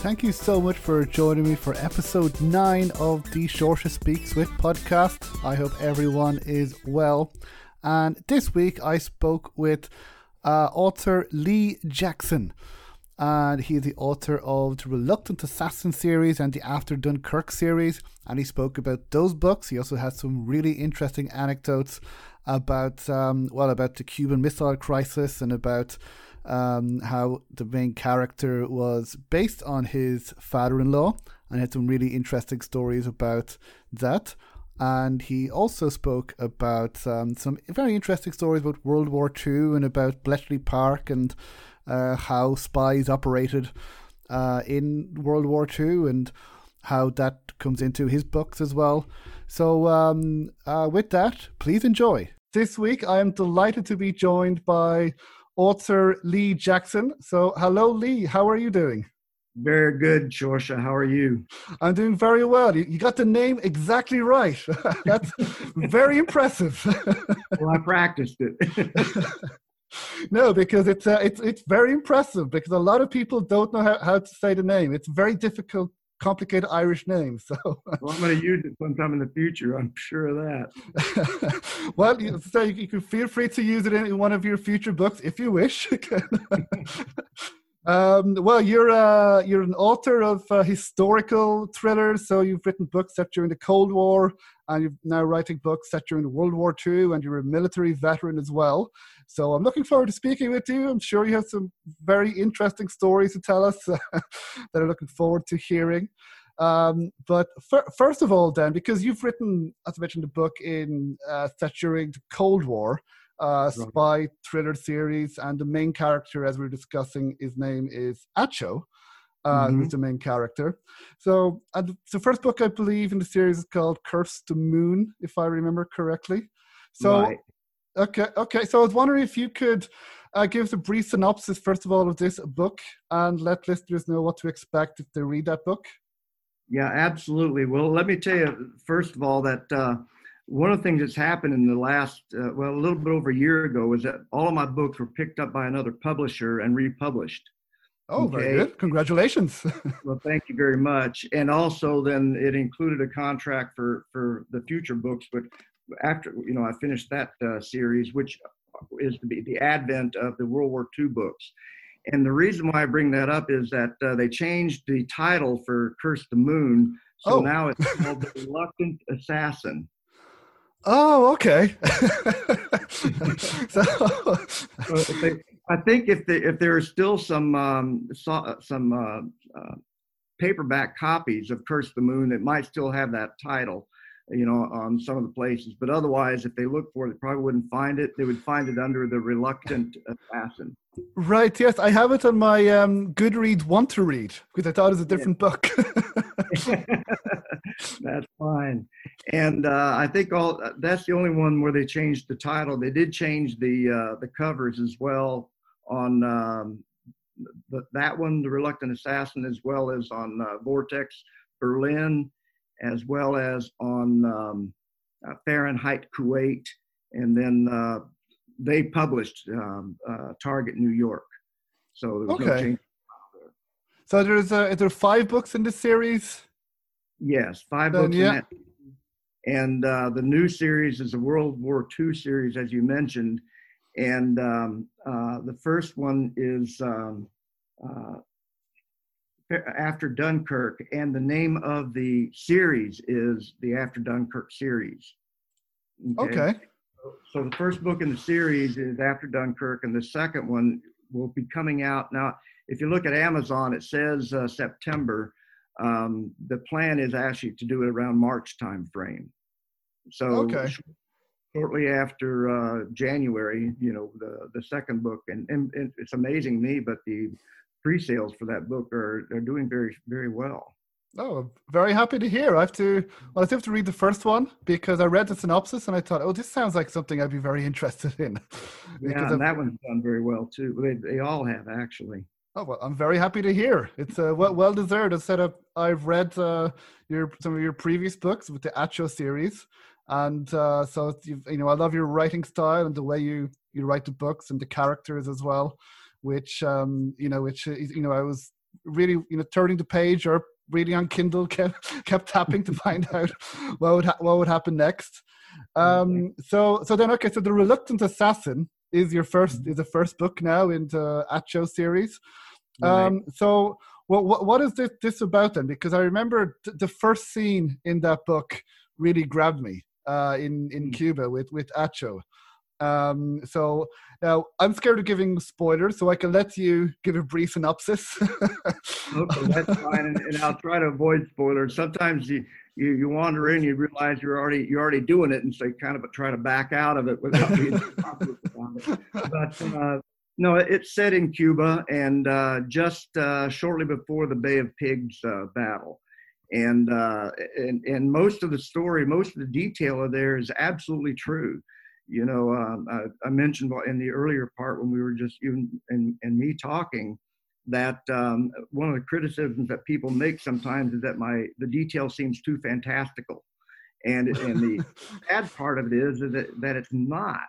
Thank you so much for joining me for episode 9 of the Saoirse Speaks With podcast. I hope everyone is well. And this week I spoke with uh, author Lee Jackson. And he is the author of the Reluctant Assassin series and the After Dunkirk series. And he spoke about those books. He also had some really interesting anecdotes about, um, well, about the Cuban Missile Crisis and about um, how the main character was based on his father in law and had some really interesting stories about that. And he also spoke about um, some very interesting stories about World War II and about Bletchley Park and uh, how spies operated uh, in World War II and how that comes into his books as well. So, um, uh, with that, please enjoy. This week, I am delighted to be joined by author Lee Jackson. So, hello, Lee. How are you doing? Very good, Saoirse. How are you? I'm doing very well. You, got the name exactly right. That's very impressive. well, I practiced it. no, because it's uh, it's it's very impressive. Because a lot of people don't know how, how to say the name. It's very difficult complicated Irish name. So well, I'm going to use it sometime in the future. I'm sure of that. well, you, so you, you, can feel free to use it in one of your future books if you wish. um, well, you're uh, you're an author of uh, historical thrillers. So you've written books set during the Cold War, and you're now writing books set during World War II, and you're a military veteran as well. So I'm looking forward to speaking with you. I'm sure you have some very interesting stories to tell us that I'm looking forward to hearing. Um, but f- first of all, Dan, because you've written, as I mentioned, a book in uh, set during the Cold War, uh, spy thriller series, and the main character, as we are discussing, his name is Atcho. Uh, mm-hmm. who's the main character. So, and the first book I believe in the series is called Curse the Moon, if I remember correctly. So, right. Okay, okay. So I was wondering if you could uh, give us a brief synopsis, first of all, of this book and let listeners know what to expect if they read that book. Yeah, absolutely. Well, let me tell you, first of all, that uh, one of the things that's happened in the last, uh, well, a little bit over a year ago is that all of my books were picked up by another publisher and republished. Oh, okay. very good. Congratulations. well, thank you very much. And also, then it included a contract for for the future books, but after you know I finished that uh, series, which is the, the advent of the World War II books. And the reason why I bring that up is that uh, they changed the title for Curse the Moon, so oh. now it's called The Reluctant Assassin. Oh, okay. so, I think if the, if there are still some um, some uh, uh, paperback copies of Curse the Moon that might still have that title, you know, on some of the places. But otherwise, if they look for it, they probably wouldn't find it. They would find it under the Reluctant Assassin. Right. Yes, I have it on my um, Goodreads want to read because I thought it was a different yeah. book. that's fine. And uh, I think all that's the only one where they changed the title. They did change the uh, the covers as well on um, the, that one, the Reluctant Assassin, as well as on uh, Vortex Berlin as well as on um, uh, Fahrenheit Kuwait, and then uh, they published um, uh, Target New York. So there was okay. no change. So there's uh, there five books in this series. Yes, five then, books. Yeah. And uh, the new series is a World War II series, as you mentioned. And um, uh, the first one is um, uh, after Dunkirk, and the name of the series is the After Dunkirk series. Okay. okay. So the first book in the series is After Dunkirk, and the second one will be coming out now. If you look at Amazon, it says uh, September. Um, the plan is actually to do it around March time frame. So okay. Shortly after uh, January, you know, the the second book, and, and, and it's amazing me, but the pre-sales for that book are, are doing very very well. Oh, very happy to hear. I have to well, I have to read the first one because I read the synopsis and I thought, oh, this sounds like something I'd be very interested in. yeah, and that one's done very well too. They, they all have actually. Oh well, I'm very happy to hear. It's uh, well, well deserved. I said I've read uh, your some of your previous books with the Atcho series, and uh, so you know I love your writing style and the way you you write the books and the characters as well which um, you know, which you know, I was really you know turning the page or reading on Kindle kept kept tapping to find out what would ha- what would happen next. Um, so so then okay, so the Reluctant Assassin is your first mm-hmm. is the first book now in the Atcho series. Um, so well, what what is this this about then? Because I remember th- the first scene in that book really grabbed me uh, in in mm. Cuba with with Atcho. Um, so now I'm scared of giving spoilers, so I can let you give a brief synopsis. okay, that's fine, and, and, I'll try to avoid spoilers. Sometimes you, you you wander in, you realize you're already you're already doing it, and so you kind of try to back out of it without being it. But uh, no, it's set in Cuba, and uh, just uh, shortly before the Bay of Pigs uh, battle and uh, and and most of the story, most of the detail of there is absolutely true. You know, um, I, I, mentioned in the earlier part when we were just you and, and me talking that um, one of the criticisms that people make sometimes is that my the detail seems too fantastical, and and the sad part of it is that that it's not.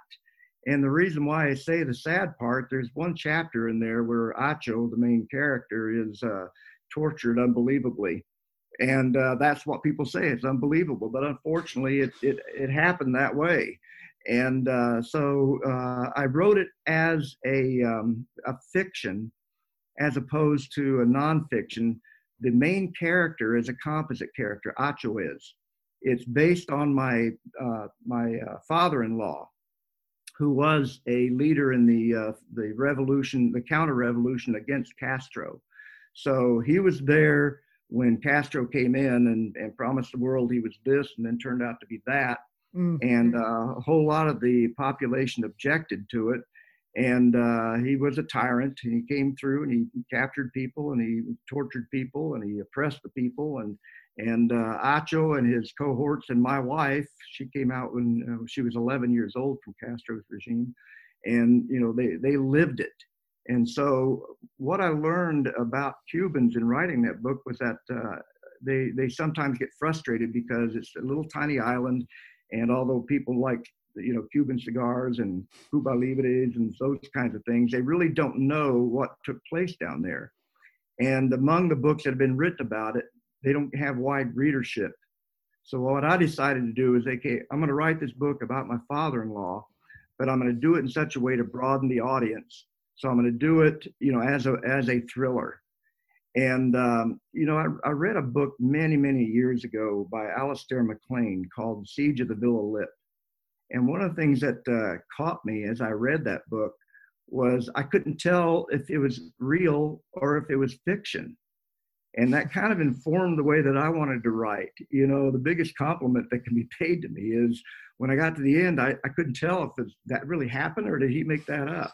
And the reason why I say the sad part, there's one chapter in there where Atcho, the main character, is uh, tortured unbelievably and uh, that's what people say. It's unbelievable, but unfortunately, it it, it happened that way. And uh, so uh, I wrote it as a um, a fiction, as opposed to a nonfiction. The main character is a composite character. Atcho is. It's based on my uh, my uh, father-in-law, who was a leader in the uh, the revolution, the counter revolution against Castro. So he was there when Castro came in and, and promised the world he was this and then turned out to be that. Mm-hmm. And uh, a whole lot of the population objected to it. And uh, he was a tyrant. And he came through and he captured people and he tortured people and he oppressed the people. And and uh, Atcho and his cohorts and my wife, she came out when uh, she was 11 years old from Castro's regime, and you know they they lived it and so, what I learned about Cubans in writing that book was that uh, they they sometimes get frustrated because it's a little tiny island, and although people like you know Cuban cigars and Cuba Libres and those kinds of things, they really don't know what took place down there. And among the books that have been written about it, they don't have wide readership. So what I decided to do is, okay, I'm going to write this book about my father-in-law, but I'm going to do it in such a way to broaden the audience so I'm going to do it, you know, as a as a thriller. And um, you know, I, I, read a book many many years ago by Alistair MacLean called Siege of the Villa Lipp. And one of the things that uh, caught me as I read that book was I couldn't tell if it was real or if it was fiction. And that kind of informed the way that I wanted to write. You know, the biggest compliment that can be paid to me is when I got to the end, I, I couldn't tell if that really happened or did he make that up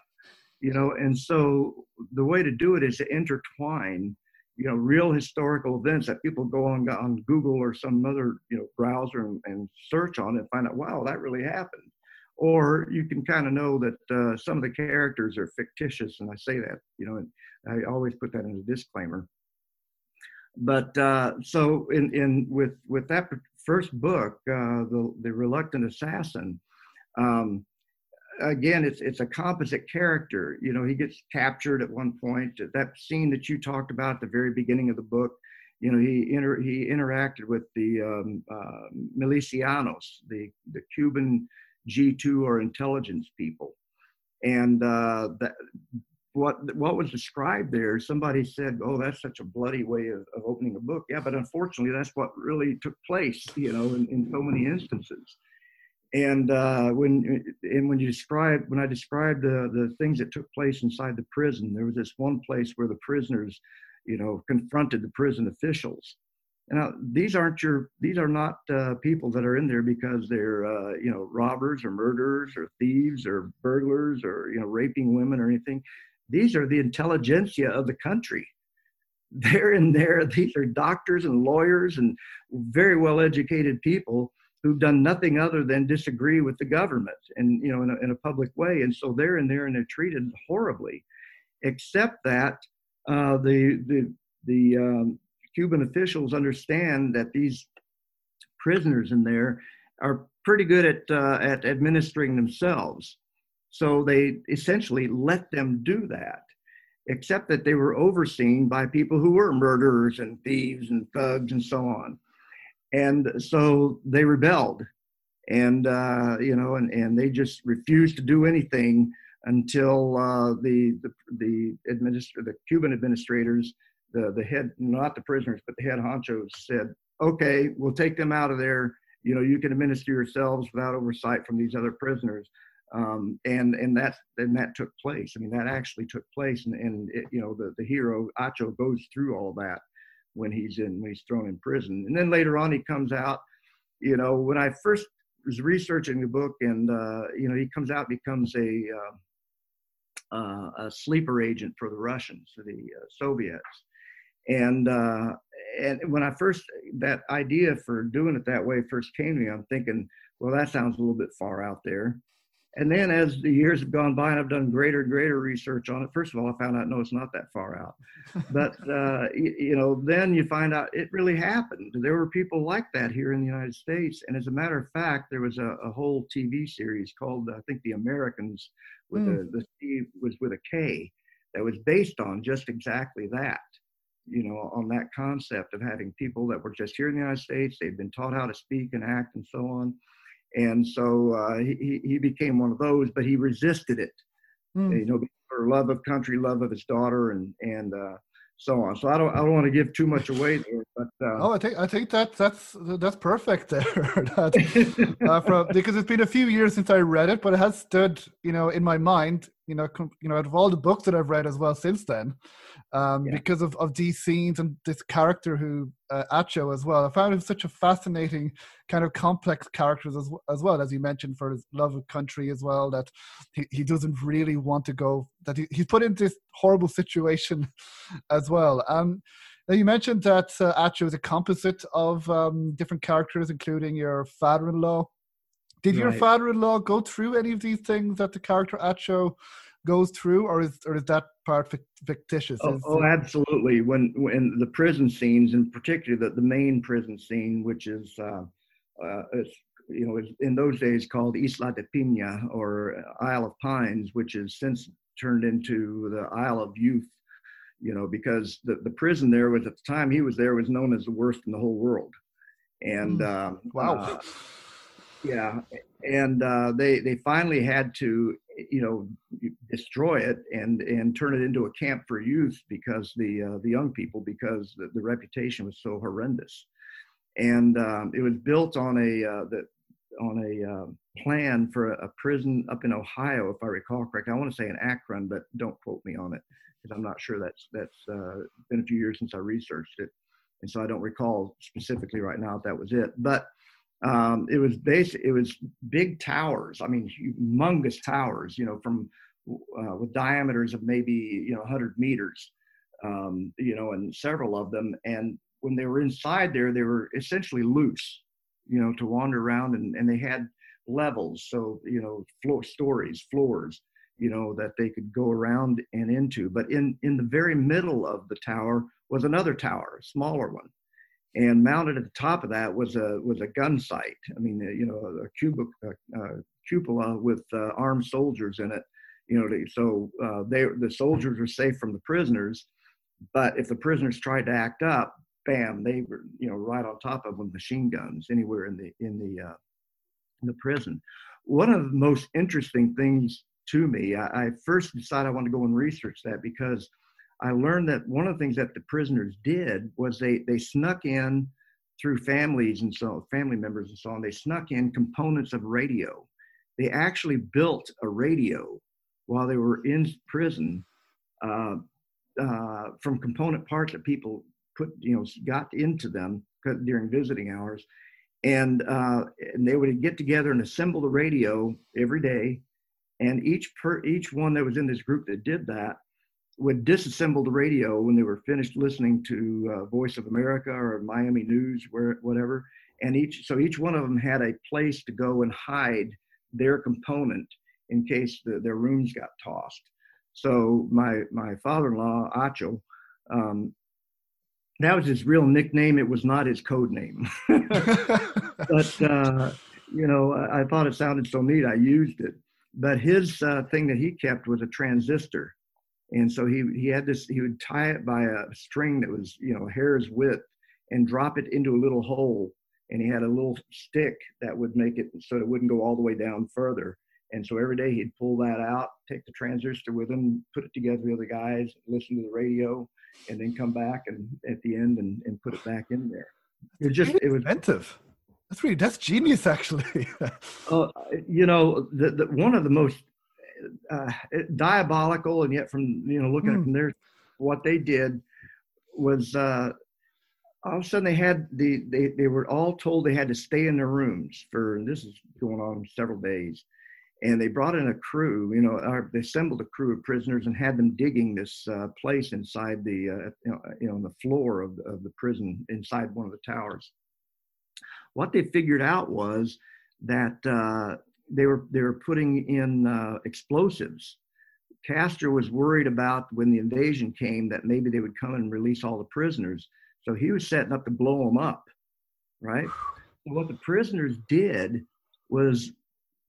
you know and so the way to do it is to intertwine you know real historical events that people go on on google or some other you know browser and, and search on and find out wow that really happened. Or you can kind of know that uh, some of the characters are fictitious and i say that you know and i always put that in a disclaimer. But uh, so in, in with with that first book uh, the the reluctant assassin um, again, it's it's a composite character. You know, he gets captured at one point. That scene that you talked about at the very beginning of the book, you know, he inter, he interacted with the um, uh, milicianos, the the Cuban G2 or intelligence people, and uh, that what what was described there. Somebody said, "Oh, that's such a bloody way of, of opening a book." Yeah, but unfortunately, that's what really took place. You know, in, in so many instances and uh, when and when you describe when I described the the things that took place inside the prison, there was this one place where the prisoners, you know, confronted the prison officials. Now these aren't your these are not uh, people that are in there because they're uh, you know robbers or murderers or thieves or burglars or you know raping women or anything. These are the intelligentsia of the country. They're in there. These are doctors and lawyers and very well educated people who've done nothing other than disagree with the government and you know in a, in a public way and so they're in there and they're treated horribly except that uh, the the the um, Cuban officials understand that these prisoners in there are pretty good at uh, at administering themselves so they essentially let them do that except that they were overseen by people who were murderers and thieves and thugs and so on. And so they rebelled, and uh, you know, and, and they just refused to do anything until uh, the the the administr- the Cuban administrators, the the head not the prisoners but the head honchos said, okay, we'll take them out of there. You know, you can administer yourselves without oversight from these other prisoners um, and and that and that took place. I mean, that actually took place, and, and it, you know, the the hero Atcho goes through all that when he's in when he's thrown in prison, and then later on he comes out. You know, when I first was researching the book, and uh, you know, he comes out becomes a uh, uh, a sleeper agent for the Russians, for the uh, Soviets, and uh, and when I first that idea for doing it that way first came to me, I'm thinking, well, that sounds a little bit far out there and then as the years have gone by and I've done greater and greater research on it, first of all, I found out no, it's not that far out. But uh, you, you, know, then you find out it really happened. There were people like that here in the United States, and as a matter of fact, there was a, a whole TV series called I think The Americans, with mm. the the Steve was with a K, that was based on just exactly that. You know, on that concept of having people that were just here in the United States, they've been taught how to speak and act and so on and so uh, he he became one of those, but he resisted it. Mm. You know, for love of country, love of his daughter, and and uh, so on. So I don't I don't want to give too much away there, but uh, oh, I think I think that that's that's perfect there. that, uh, from, because it's been a few years since I read it, but it has stood you know in my mind. You know, com, you know, out of all the books that I've read as well since then, um, yeah. because of, of these scenes and this character who uh, Atcho as well. I found him such a fascinating kind of complex characters as, as well as you mentioned for his love of country as well that he, he doesn't really want to go that he, he's put into this horrible situation as well. Um, now you mentioned that uh, Atcho is a composite of um, different characters, including your father-in-law. Did right. your father-in-law go through any of these things that the character Atcho goes through, or is or is that part fictitious? Oh, oh absolutely. When when the prison scenes, in particular, the, the main prison scene, which is uh, uh, you know, in those days called Isla de Pina or Isle of Pines, which has since turned into the Isle of Youth. You know, because the, the prison there was at the time he was there was known as the worst in the whole world, and mm. um, wow. Uh, yeah, and uh, they they finally had to you know destroy it and and turn it into a camp for youth because the uh, the young people because the, the reputation was so horrendous, and um, it was built on a uh, the, on a uh, plan for a, a, prison up in Ohio, if I recall correct. I want to say in Akron, but don't quote me on it because I'm not sure. That's that's uh, been a few years since I researched it, and so I don't recall specifically right now if that was it. But um, it was basic. It was big towers. I mean, humongous towers. You know, from uh, with diameters of maybe you know 100 meters. Um, you know, and several of them. And when they were inside there, they were essentially loose. You know, to wander around, and and they had levels. So you know, floor stories, floors. You know that they could go around and into. But in in the very middle of the tower was another tower, a smaller one and mounted at the top of that was a was a gun sight. I mean, uh, you know, a, cubic, a, a cupola with uh, armed soldiers in it. You know, so uh, they the soldiers were safe from the prisoners, but if the prisoners tried to act up, bam, they were you know right on top of them, machine guns anywhere in the in the uh, in the prison. One of the most interesting things to me, I, I first decided I wanted to go and research that because I learned that one of the things that the prisoners did was they they snuck in through families and so family members and so on. They snuck in components of radio. They actually built a radio while they were in prison uh, uh, from component parts that people put you know got into them during visiting hours, and uh, and they would get together and assemble the radio every day, and each per each one that was in this group that did that would disassemble the radio when they were finished listening to uh, Voice of America or Miami News, where whatever, and each so each one of them had a place to go and hide their component in case the, their rooms got tossed. So my my father-in-law Atcho, um, that was his real nickname. It was not his code name, but uh, you know I, I, thought it sounded so neat. I used it. But his uh, thing that he kept was a transistor And so he he had this. He would tie it by a string that was you know hair's width, and drop it into a little hole. And he had a little stick that would make it so it wouldn't go all the way down further. And so every day he'd pull that out, take the transistor with him, put it together with the guys, listen to the radio, and then come back and at the end and, and put it back in there. It was just it was inventive. That's really that's genius, actually. uh, you know, the, the one of the most uh, diabolical, and yet from you know looking mm. at from there, what they did was uh, all of a sudden they had the they they were all told they had to stay in their rooms for this is going on several days and they brought in a crew, you know, or they assembled a crew of prisoners and had them digging this uh, place inside the, uh, you, know, you know, on the floor of, of the prison inside one of the towers. What they figured out was that uh, they were they were putting in uh, explosives. Castro was worried about when the invasion came that maybe they would come and release all the prisoners, so he was setting up to blow them up, right? So what the prisoners did was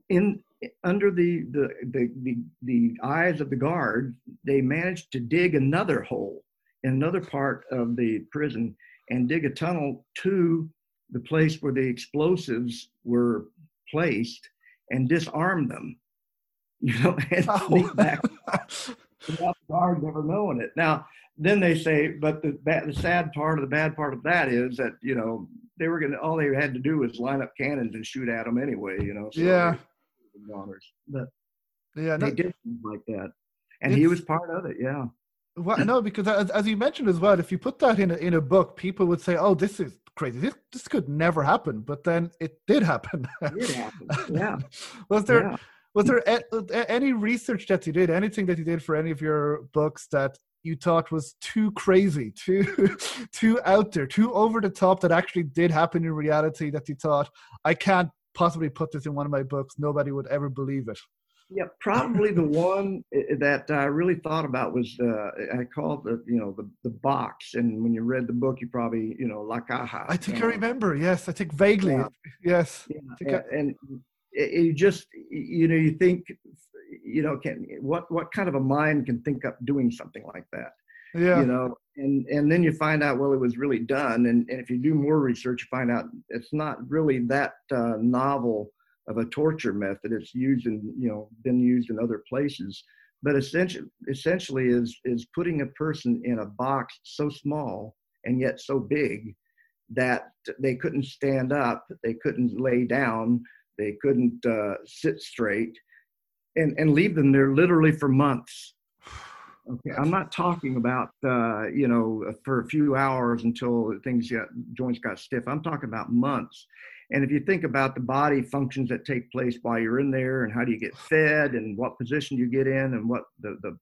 in under the, the, the, the, the eyes of the guard, they managed to dig another hole in another part of the prison and dig a tunnel to the place where the explosives were placed and disarm them. You know, and oh. sneak back without the guard never knowing it. Now, then they say, but the bad, the sad part of the bad part of that is that you know they were gonna all they had to do was line up cannons and shoot at them anyway. You know. So yeah. But yeah, no, they did things like that, and he was part of it. Yeah. Well, no, because as, as you mentioned as well, if you put that in a, in a book, people would say, "Oh, this is crazy. This this could never happen." But then it did happen. It did happen. Yeah. was there yeah. was there a, any research that you did, anything that you did for any of your books that you thought was too crazy, too too out there, too over the top that actually did happen in reality? That you thought, I can't possibly put this in one of my books. Nobody would ever believe it. Yeah, probably the one that I really thought about was uh, I called the you know the the box. And when you read the book, you probably you know La Caja. I think I remember. Yes, I think vaguely. Yeah. Yes. Yeah. I, and you just you know you think you know can what what kind of a mind can think up doing something like that? Yeah. You know, and and then you find out well it was really done and, and if you do more research you find out it's not really that uh, novel of a torture method it's used in you know been used in other places but essentially essentially is is putting a person in a box so small and yet so big that they couldn't stand up they couldn't lay down they couldn't uh, sit straight and and leave them there literally for months Okay, I'm not talking about uh, you know for a few hours until things got joints got stiff. I'm talking about months. And if you think about the body functions that take place while you're in there, and how do you get fed, and what position you get in, and what the the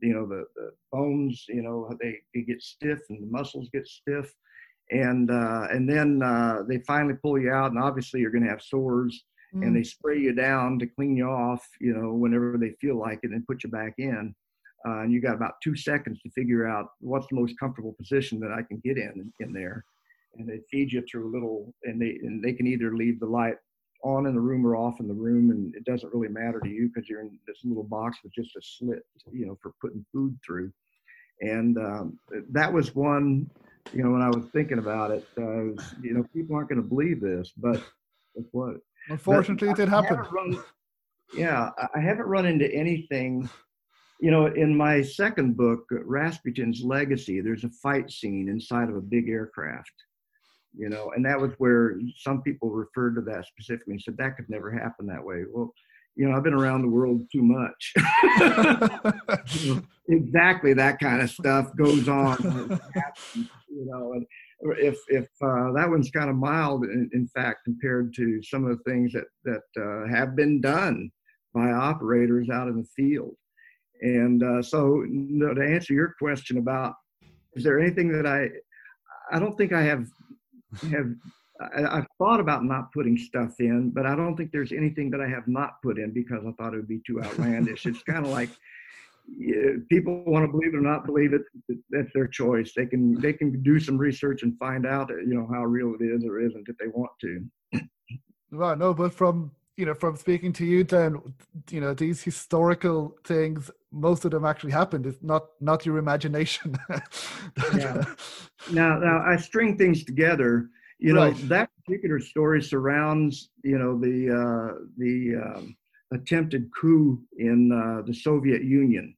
you know the, the bones you know they, they get stiff and the muscles get stiff, and uh, and then uh, they finally pull you out, and obviously you're going to have sores. Mm. And they spray you down to clean you off, you know, whenever they feel like it, and put you back in uh, and you got about two seconds to figure out what's the most comfortable position that I can get in in there. And they feed you through a little, and they and they can either leave the light on in the room or off in the room, and it doesn't really matter to you because you're in this little box with just a slit, you know, for putting food through. And um, that was one, you know, when I was thinking about it, uh, was, you know, people aren't going to believe this, but that's what. Unfortunately, but it did happen. Run, yeah, I haven't run into anything you know, in my second book, Rasputin's Legacy, there's a fight scene inside of a big aircraft, you know, and that was where some people referred to that specifically and said that could never happen that way. Well, you know, I've been around the world too much. exactly that kind of stuff goes on, you know, and if if uh, that one's kind of mild, in, in, fact, compared to some of the things that that uh, have been done by operators out in the field. And uh, so, to answer your question about, is there anything that I, I don't think I have, have, I, have thought about not putting stuff in, but I don't think there's anything that I have not put in because I thought it would be too outlandish. it's kind of like, people want to believe it or not believe it. That's their choice. They can they can do some research and find out, uh, you know, how real it is or isn't if they want to. Well, no, but from you know, from speaking to you, then you know these historical things, most of them actually happened. It's not not your imagination. yeah. Now, now I string things together. You know, right. that particular story surrounds you know the uh, the um, attempted coup in uh, the Soviet Union.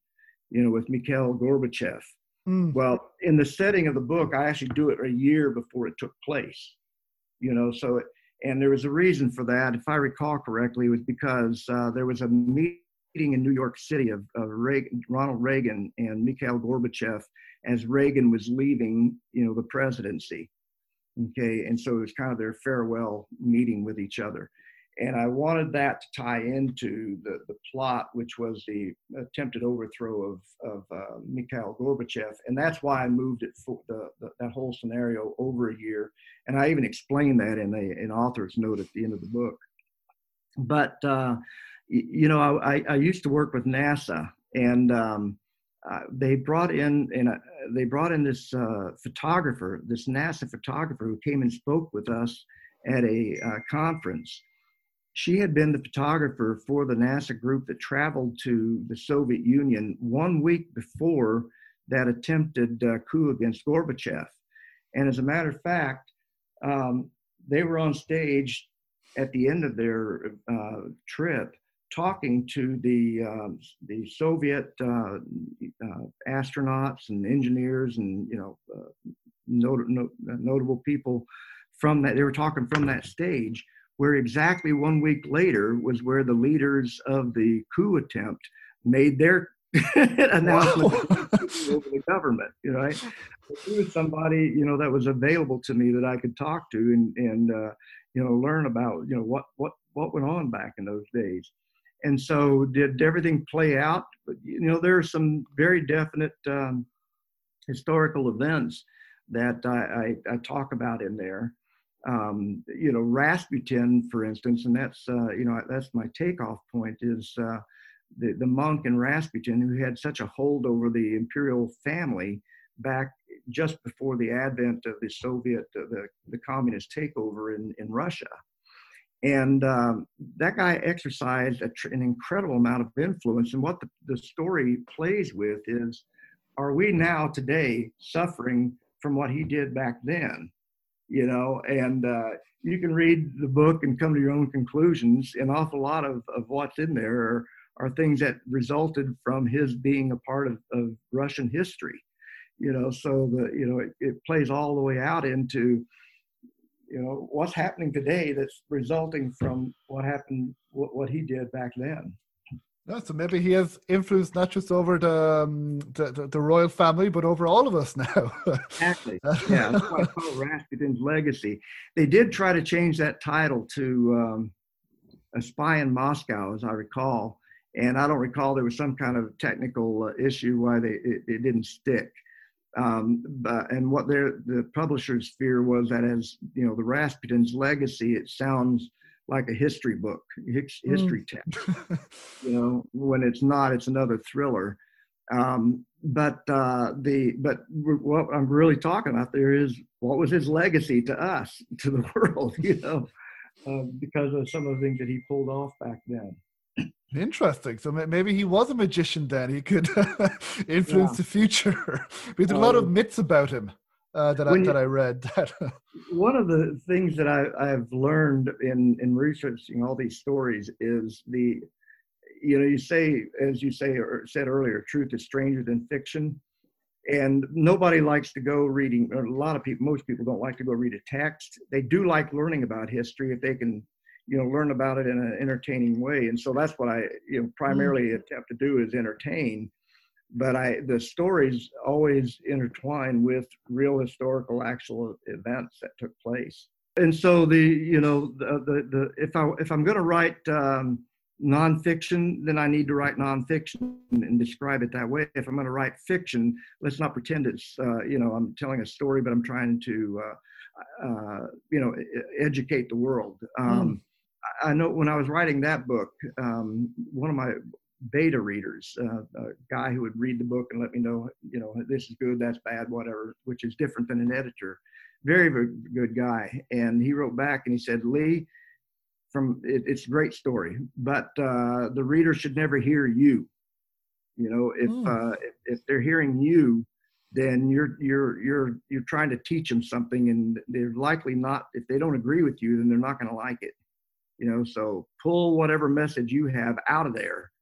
You know, with Mikhail Gorbachev. Mm. Well, in the setting of the book, I actually do it a year before it took place. You know, so it, and there was a reason for that. If I recall correctly, it was because uh, there was a meeting in New York City of, of Reagan, Ronald Reagan and Mikhail Gorbachev as Reagan was leaving, you know, the presidency. Okay, and so it was kind of their farewell meeting with each other and I wanted that to tie into the, the plot, which was the attempted overthrow of, of uh, Mikhail Gorbachev. And that's why I moved it for the, the, that whole scenario over a year. And I even explained that in a, an author's note at the end of the book. But, uh, you know, I, I, used to work with NASA and um, uh, they brought in, in a, they brought in this uh, photographer, this NASA photographer who came and spoke with us at a uh, conference she had been the photographer for the NASA group that traveled to the Soviet Union one week before that attempted uh, coup against Gorbachev. And as a matter of fact, um, they were on stage at the end of their uh, trip talking to the um, the Soviet uh, uh, astronauts and engineers and you know uh, not- not- notable people from that. They were talking from that stage where exactly one week later was where the leaders of the coup attempt made their announcement over the government. You know, right? he was somebody you know that was available to me that I could talk to and and uh, you know learn about you know what what what went on back in those days. And so, did everything play out? But you know, there are some very definite um, historical events that I, I, I talk about in there um, you know, Rasputin, for instance, and that's, uh, you know, that's my takeoff point is uh, the, the monk in Rasputin who had such a hold over the imperial family back just before the advent of the Soviet, uh, the, the communist takeover in, in Russia. And um, that guy exercised tr- an incredible amount of influence. And what the, the story plays with is are we now today suffering from what he did back then? You know, and uh, you can read the book and come to your own conclusions. An awful lot of, of what's in there are, are things that resulted from his being a part of, of Russian history, you know, so the, you know, it, it plays all the way out into, you know, what's happening today that's resulting from what happened, what, what he did back then. Yeah, so maybe he has influence not just over the, um, the, the, the royal family, but over all of us now. exactly. Yeah, that's why I call Rasputin's legacy. They did try to change that title to um, a spy in Moscow, as I recall, and I don't recall there was some kind of technical uh, issue why they it, it didn't stick. Um, but, and what their the publisher's fear was that as you know the Rasputin's legacy, it sounds like a history book, history mm. text. you know, when it's not, it's another thriller. Um, but uh, the but what I'm really talking about there is what was his legacy to us, to the world, you know, uh, because of some of the things that he pulled off back then. Interesting. So maybe he was a magician then. He could influence yeah. the future. There's a lot of um, myths about him uh, that, I, you, that I read. one of the things that I, I've learned in, in researching all these stories is the, you know, you say, as you say or said earlier, truth is stranger than fiction. And nobody likes to go reading, or a lot of people, most people don't like to go read a text. They do like learning about history if they can, you know, learn about it in an entertaining way. And so that's what I, you know, primarily mm. attempt to do is entertain but I the stories always intertwine with real historical actual events that took place. And so the you know the the, the if I if I'm going to write um, nonfiction, then I need to write nonfiction and describe it that way. If I'm going to write fiction, let's not pretend it's uh, you know I'm telling a story, but I'm trying to uh, uh, you know educate the world. Um, mm. I know when I was writing that book, um, one of my beta readers, uh, a guy who would read the book and let me know, you know, this is good, that's bad, whatever, which is different than an editor. Very, very good guy. And he wrote back and he said, Lee, from it, it's a great story, but uh, the reader should never hear you. You know, if, mm. uh, if, if they're hearing you, then you're you're you're you're trying to teach them something, and they're likely not. If they don't agree with you, then they're not going to like it. You know, so pull whatever message you have out of there.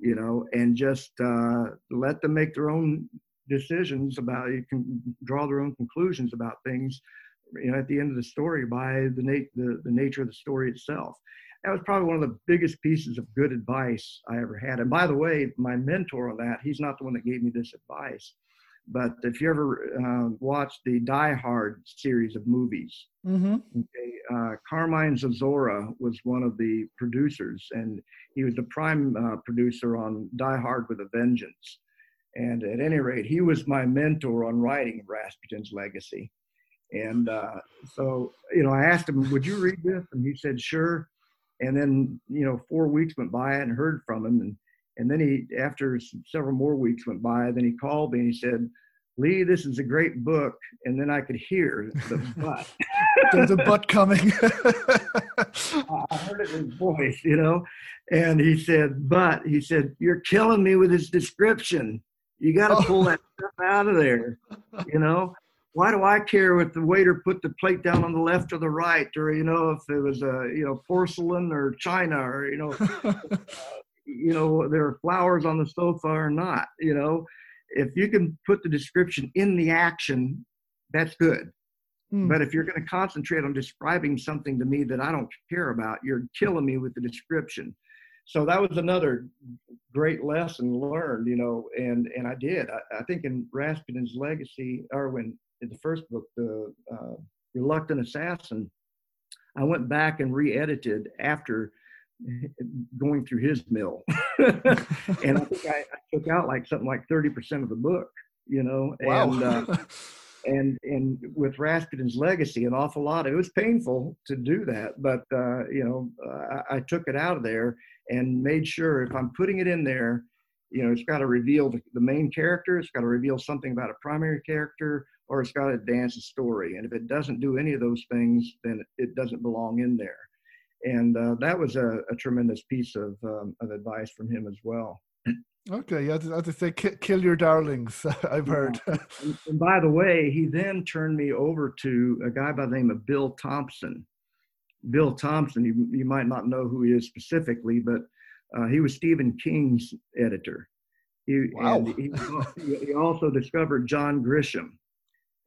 You know, and just uh, let them make their own decisions about. You can draw their own conclusions about things you know, at the end of the story by the, nat- the, the nature of the story itself. That was probably one of the biggest pieces of good advice I ever had. And by the way, my mentor on that, he's not the one that gave me this advice. But if you ever uh, watched the Die Hard series of movies, mm-hmm. okay, uh, Carmine Zozzora was one of the producers, and he was the prime uh, producer on Die Hard with a Vengeance. And at any rate, he was my mentor on writing Rasputin's Legacy. And uh, so, you know, I asked him, would you read this? And he said, sure. And then, you know, four weeks went by, I hadn't heard from him. And, and then he, after several more weeks went by, then he called me and he said, Lee, this is a great book. And then I could hear the butt. There's a butt coming. I heard it in his voice, you know. And he said, but he said, you're killing me with his description. You got to oh. pull that stuff out of there, you know why do I care if the waiter put the plate down on the left or the right, or you know, if it was a you know porcelain or china, or you know, uh, you know, there are flowers on the sofa or not. You know, if you can put the description in the action, that's good. Mm. But if you're going to concentrate on describing something to me that I don't care about, you're killing me with the description. So that was another great lesson learned, you know, and and I did. I, I think in Rasputin's legacy, or when in the first book, the uh, Reluctant Assassin, I went back and re-edited after going through his mill, and I think I, I, took out like something like thirty percent of the book, you know, wow. and. Uh, and and with Rasputin's legacy, an awful lot. It was painful to do that, but uh, you know, I, I, took it out of there and made sure if I'm putting it in there, you know, it's got to reveal the, the main character. It's got to reveal something about a primary character, or it's got to advance a story. And if it doesn't do any of those things, then it doesn't belong in there. And uh, that was a, a, tremendous piece of, um, of advice from him as well. Okay, yeah, I have to say, kill your darlings. I've heard. and, and by the way, he then turned me over to a guy by the name of Bill Thompson. Bill Thompson, you, you might not know who he is specifically, but uh, he was Stephen King's editor. He, wow. he, he, also discovered John Grisham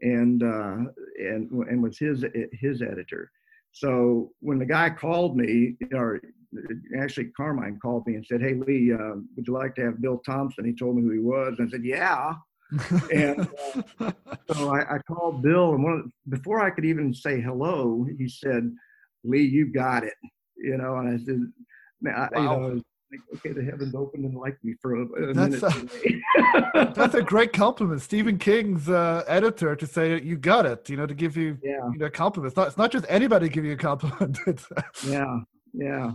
and uh, and and was his his editor. So when the guy called me, or actually Carmine called me and said, "Hey Lee, uh, would you like to have Bill Thompson?" He told me who he was, and I said, "Yeah." and uh, so I, I, called Bill, and one the, before I could even say hello, he said, "Lee, you got it," you know. And I said, wow. you know, okay, the heavens opened and liked me for a, a that's minute. A, that's a great compliment. Stephen King's uh, editor to say you got it, you know, to give you, yeah. you know, compliments. It's not, it's not just anybody giving you a compliment. yeah, yeah.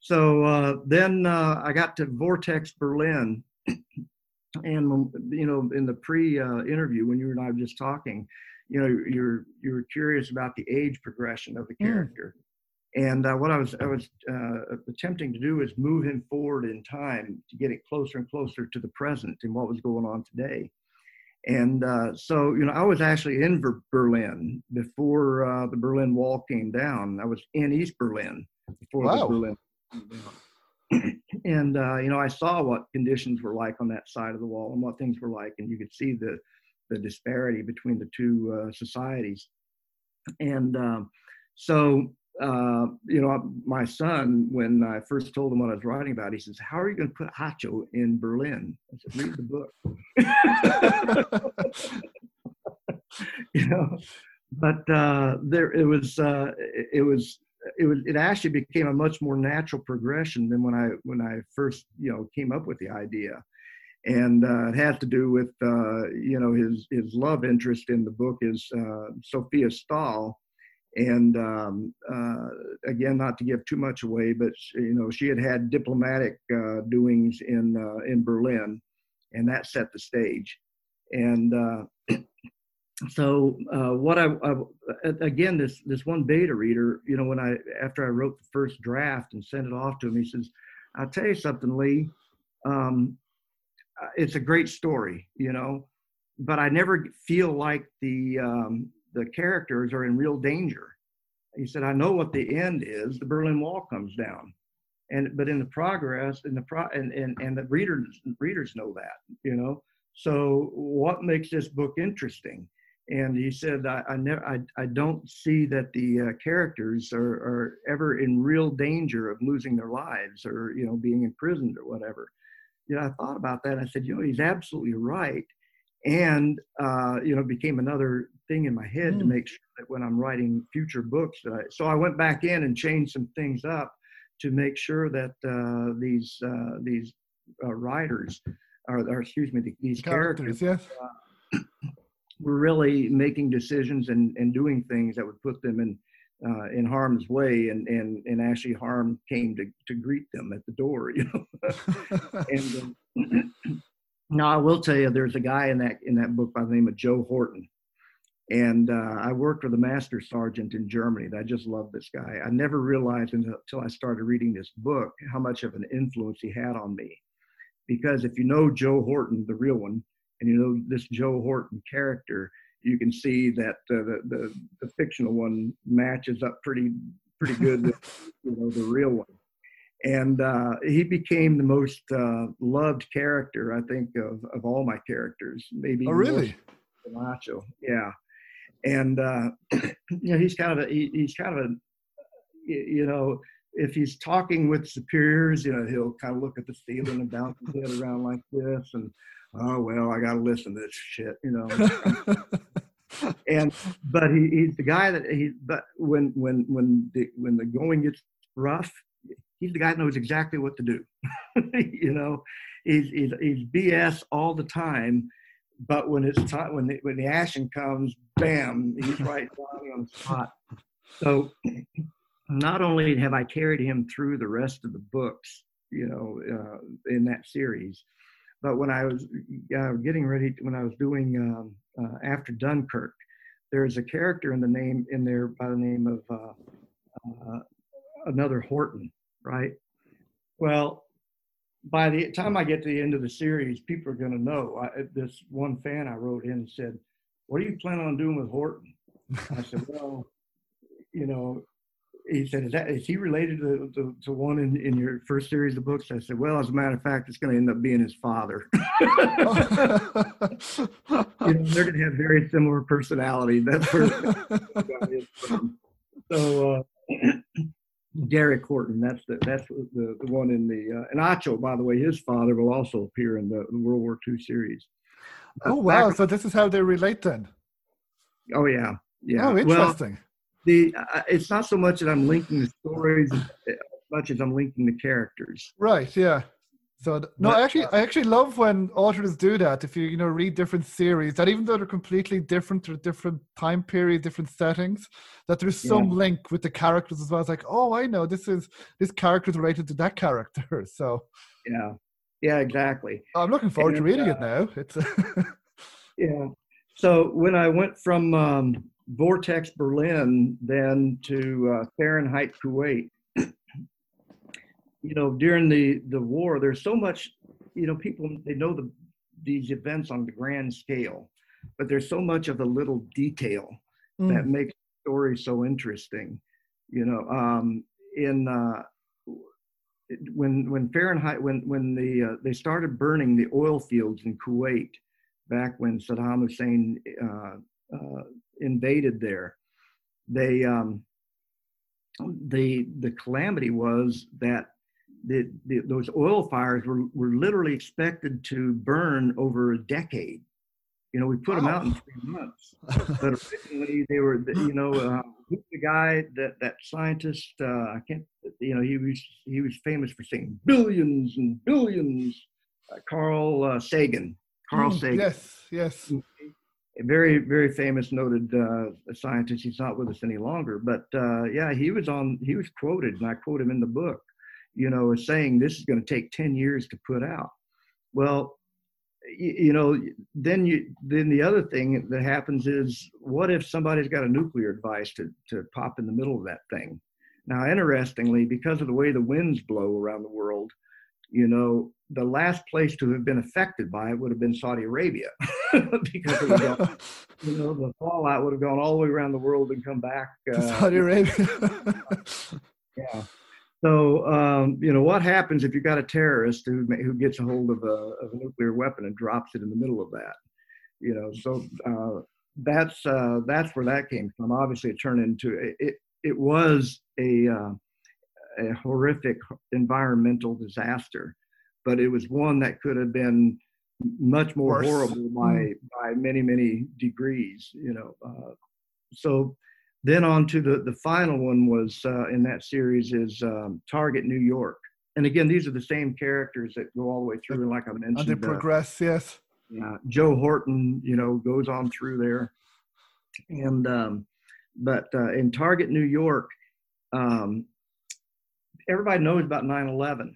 So uh, then uh, I got to Vortex Berlin, and you know, in the pre-interview when you and I were just talking, you know, you're you're curious about the age progression of the mm. character. Mm and uh, what I was I was uh, attempting to do is move him forward in time to get it closer and closer to the present and what was going on today. And uh, so, you know, I was actually in Berlin before uh, the Berlin Wall came down. I was in East Berlin before wow. the Berlin and uh, you know, I saw what conditions were like on that side of the wall and what things were like, and you could see the the disparity between the two uh, societies. And um, so uh, you know, my son, when I first told him what I was writing about, he says, "How are you going to put Atcho in Berlin?" I said, "Read the book." you know, but uh, there it was. Uh, it was. It was. It actually became a much more natural progression than when I when I first you know came up with the idea, and uh, it had to do with uh, you know his his love interest in the book is Sophia Stahl and um, uh, again, not to give too much away, but you know, she had had diplomatic uh, doings in uh, in Berlin, and that set the stage. And uh, so uh, what I, I, again this this one beta reader you know when i after i wrote the first draft and sent it off to him he says i'll tell you something lee um, it's a great story you know but i never feel like the um, the characters are in real danger. He said i know what the end is. The berlin wall comes down. And but in the progress in the pro and, and and the readers readers know that you know? So what makes this book interesting? And he said i, I never I, I don't see that the uh, characters are, are ever in real danger of losing their lives or you know being imprisoned or whatever. You know i thought about that. I said you know he's absolutely right. And uh, you know became another thing in my head mm. to hmm. make sure that when i'm writing future books that I, so i went back in and changed some things up to make sure that uh, these uh, these uh, writers or, or, excuse me these characters, characters yes uh, were really making decisions and, and doing things that would put them in uh, in harm's way, and, and and actually harm came to, to greet them at the door, you know. and uh, now I will tell you, there's a guy in that in that book by the name of Joe Horton, and uh, I worked with a master sergeant in Germany. That I just love this guy. I never realized until I started reading this book how much of an influence he had on me, because if you know Joe Horton, the real one, and you know this Joe Horton character, you can see that uh, the, the, the fictional one matches up pretty pretty good with you know the real one. And uh, he became the most uh, loved character, I think, of, of all my characters. Maybe oh, really? Macho, yeah. And uh, you know, he's kind of a he, he's kind of a you know if he's talking with superiors, you know, he'll kind of look at the ceiling and bounce his head around like this, and oh well, I got to listen to this shit, you know. and but he, he's the guy that he. But when when when the when the going gets rough, he's the guy that knows exactly what to do. you know, he's, he's he's BS all the time. But when it's time, when the, when the action comes, bam, he's right on the spot. So not only have I carried him through the rest of the books, you know, uh, in that series, but when I was uh, getting ready, to, when I was doing um, uh, after Dunkirk, there's a character in the name in there by the name of uh, uh, another Horton, right? Well, by the time I get to the end of the series, people are going to know. I, this one fan I wrote in said, "What are you planning on doing with Horton?" I said, "Well, you know, he said, is, that, is he related to, to, to, one in, in your first series of books? I said, well, as a matter of fact, it's going to end up being his father. you know, they're going to have very similar personality. That's where. So, uh, Derek Horton, that's the, that's the, the one in the, uh, and Atcho, by the way, his father will also appear in the, World War II series. Oh, wow. so this is how they relate then? Oh, yeah. Yeah. Oh, interesting. Well, the uh, it's not so much that I'm linking the stories as much as I'm linking the characters. Right. Yeah. So no, but, actually, uh, I actually love when authors do that. If you you know read different series, that even though they're completely different or different time period, different settings, that there's some yeah. link with the characters as well. It's like, oh, I know this is this character is related to that character. So yeah, yeah, exactly. I'm looking forward and, to reading uh, it now. It's yeah. So when I went from um, Vortex Berlin then to uh, Fahrenheit Kuwait. You know, during the, the war, there's so much, you know, people, they know the, these events on the grand scale, but there's so much of the little detail mm. that makes the story so interesting. You know, um, in, uh, when when Fahrenheit when when the uh, they started burning the oil fields in Kuwait back when Saddam Hussein uh, uh, invaded there. They um, the the calamity was that the, the, those oil fires were, were literally expected to burn over a decade. You know, we put them out in three months, but originally they were, you know, uh, the guy that that scientist, uh, I can't, you know, he was he was famous for saying billions and billions. Uh, Carl uh, Sagan. Carl mm, Sagan. Yes, yes a very very famous noted uh, scientist he's not with us any longer but uh, yeah he was on he was quoted and i quote him in the book you know is saying this is going to take 10 years to put out well you know, then you then the other thing that happens is, what if somebody's got a nuclear device to to pop in the middle of that thing? Now, interestingly, because of the way the winds blow around the world, you know, the last place to have been affected by it would have been Saudi Arabia, because you know the fallout would have gone all the way around the world and come back. Uh, Saudi Arabia. yeah. So um, you know what happens if you've got a terrorist who who gets a hold of a, of a nuclear weapon and drops it in the middle of that? You know, so uh, that's uh, that's where that came from. Obviously, it turned into it. It was a uh, a horrific environmental disaster, but it was one that could have been much more Worse. horrible by mm. by many many degrees. You know, uh, so then on to the the final one was uh, in that series is um, Target New York, and again these are the same characters that go all the way through. And like I mentioned, and they uh, progress. yes. Yeah, Joe Horton, you know, goes on through there, and um, but uh, in Target New York, um, everybody knows about 9/11.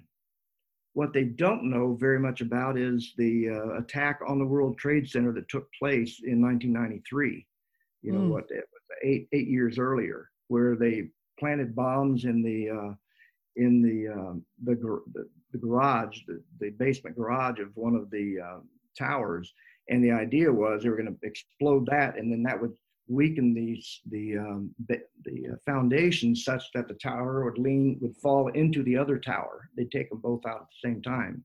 What they don't know very much about is the uh, attack on the World Trade Center that took place in 1993. You know mm. what? Eight eight years earlier, where they planted bombs in the uh, in the, um, the, the the garage, the, the basement garage of one of the uh, towers, and the idea was they were going to explode that, and then that would weaken the the um, the uh, foundation such that the tower would lean would fall into the other tower. They'd take them both out at the same time.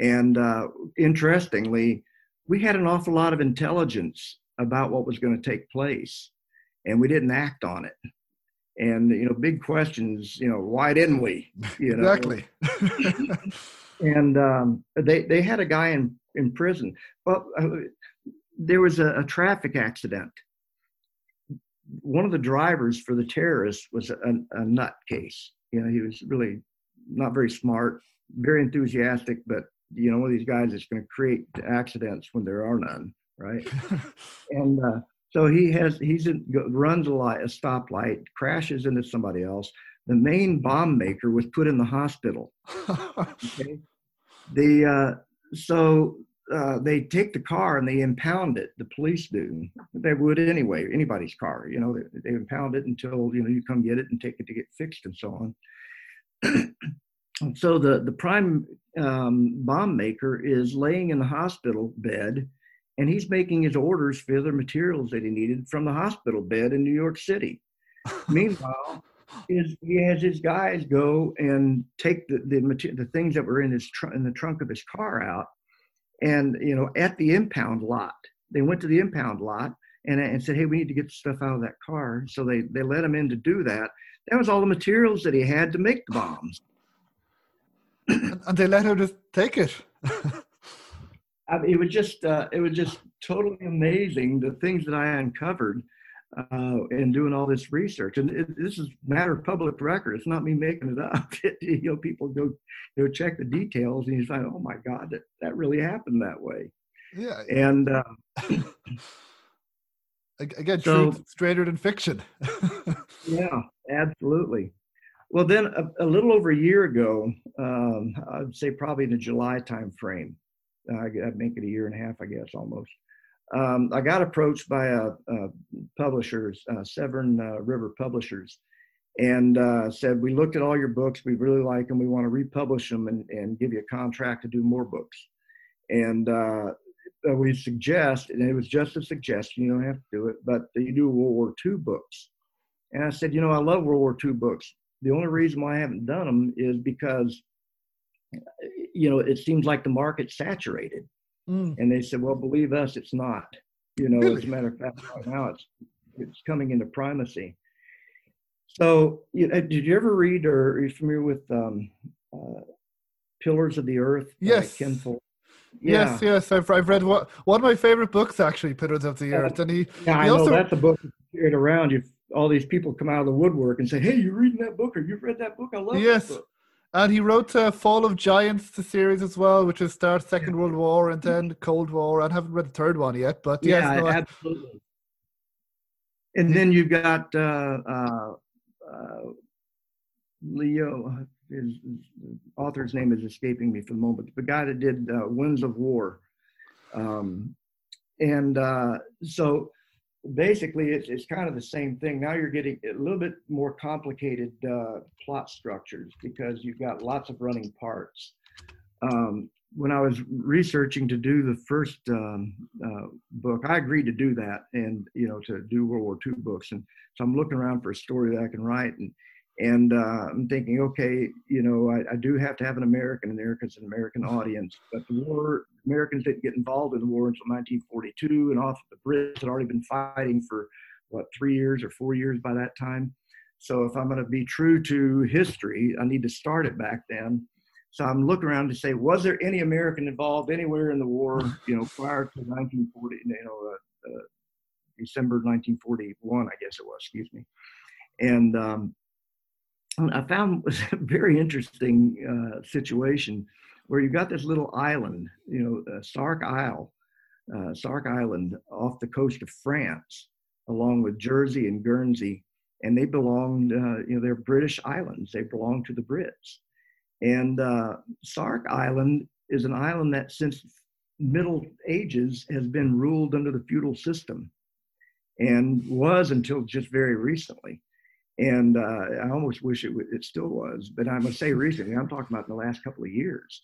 And uh, interestingly, we had an awful lot of intelligence about what was going to take place, and we didn't act on it. And you know, big questions. You know, why didn't we? You know? Exactly. and um, they they had a guy in in prison. Well, uh, there was a, a traffic accident one of the drivers for the terrorists was a, a nutcase. You know, he was really not very smart, very enthusiastic, but you know, one of these guys that's going to create accidents when there are none, right? and uh, so he has he's in, runs a light, a stoplight, crashes into somebody else. The main bomb maker was put in the hospital. okay? The uh, so uh, they take the car and they impound it. The police do. They would anyway. Anybody's car, you know, they, they impound it until you know you come get it and take it to get fixed and so on. so the the prime um, bomb maker is laying in the hospital bed, and he's making his orders for the materials that he needed from the hospital bed in New York City. Meanwhile. Is he has his guys go and take the the, the things that were in his tr- in the trunk of his car out and you know at the impound lot they went to the impound lot and, and said hey we need to get the stuff out of that car so they they let him in to do that that was all the materials that he had to make the bombs and they let him just take it I mean, it was just uh, it was just totally amazing the things that I uncovered uh, in doing all this research. And it, this is matter of public record. It's not me making it up. It, you know, people go, you know, check the details, and you find, oh my God, that that really happened that way. Yeah. And uh, again, so, truth straighter than fiction. yeah, absolutely. Well, then a, a, little over a year ago, um, I'd say probably in the July time frame. Uh, I'd make it a year and a half, I guess, almost um, I got approached by a, a publishers, uh, Severn uh, River Publishers, and uh, said, "We looked at all your books. We really like them. We want to republish them and, and give you a contract to do more books." And uh, we suggest, and it was just a suggestion. You don't have to do it, but you do World War II books. And I said, "You know, I love World War II books. The only reason why I haven't done them is because." You know, it seems like the market's saturated Mm. And they said, well, believe us, it's not. You know, really? as a matter of fact, right now it's it's coming into primacy. So, you know, did you ever read or are you familiar with um, uh, Pillars of the Earth? Yes. Ken Follett? Yeah. Yes, yes, I've, I've read what one of my favorite books actually, Pillars of the Earth, and he. Yeah, he I also, know that's a book carried around. You all these people come out of the woodwork and say, "Hey, you're reading that book? Or you've read that book? I love it." yes. book." And he wrote uh, Fall of Giants, the series as well, which is start Second World War and then Cold War. I haven't read the third one yet, but yeah, yes, no, absolutely. And then you've got uh, uh, uh, Leo. His, his, author's name is escaping me for the moment. The guy that did uh, Winds of War. Um, and uh, so basically it's, it's kind of the same thing. Now you're getting a little bit more complicated uh, plot structures because you've got lots of running parts. Um, when I was researching to do the first um, uh, book, I agreed to do that and, you know, to do World War II books. And so I'm looking around for a story that I can write. And and uh, I'm thinking, okay, you know, I, I, do have to have an American in there because it's an American audience. But the war, Americans didn't get involved in the war until 1942, and off the Brits had already been fighting for what three years or four years by that time. So if I'm going to be true to history, I need to start it back then. So I'm looking around to say, was there any American involved anywhere in the war, you know, prior to 1940, you know, uh, uh, December 1941, I guess it was, excuse me. And um, I found was a very interesting uh, situation where you've got this little island, you know, uh, Sark Isle, uh, Sark Island off the coast of France, along with Jersey and Guernsey, and they belonged, uh, you know, they're British islands. They belong to the Brits. And uh, Sark Island is an island that since Middle Ages has been ruled under the feudal system and was until just very recently and uh, I almost wish it, it still was, but I must say recently, I'm talking about in the last couple of years.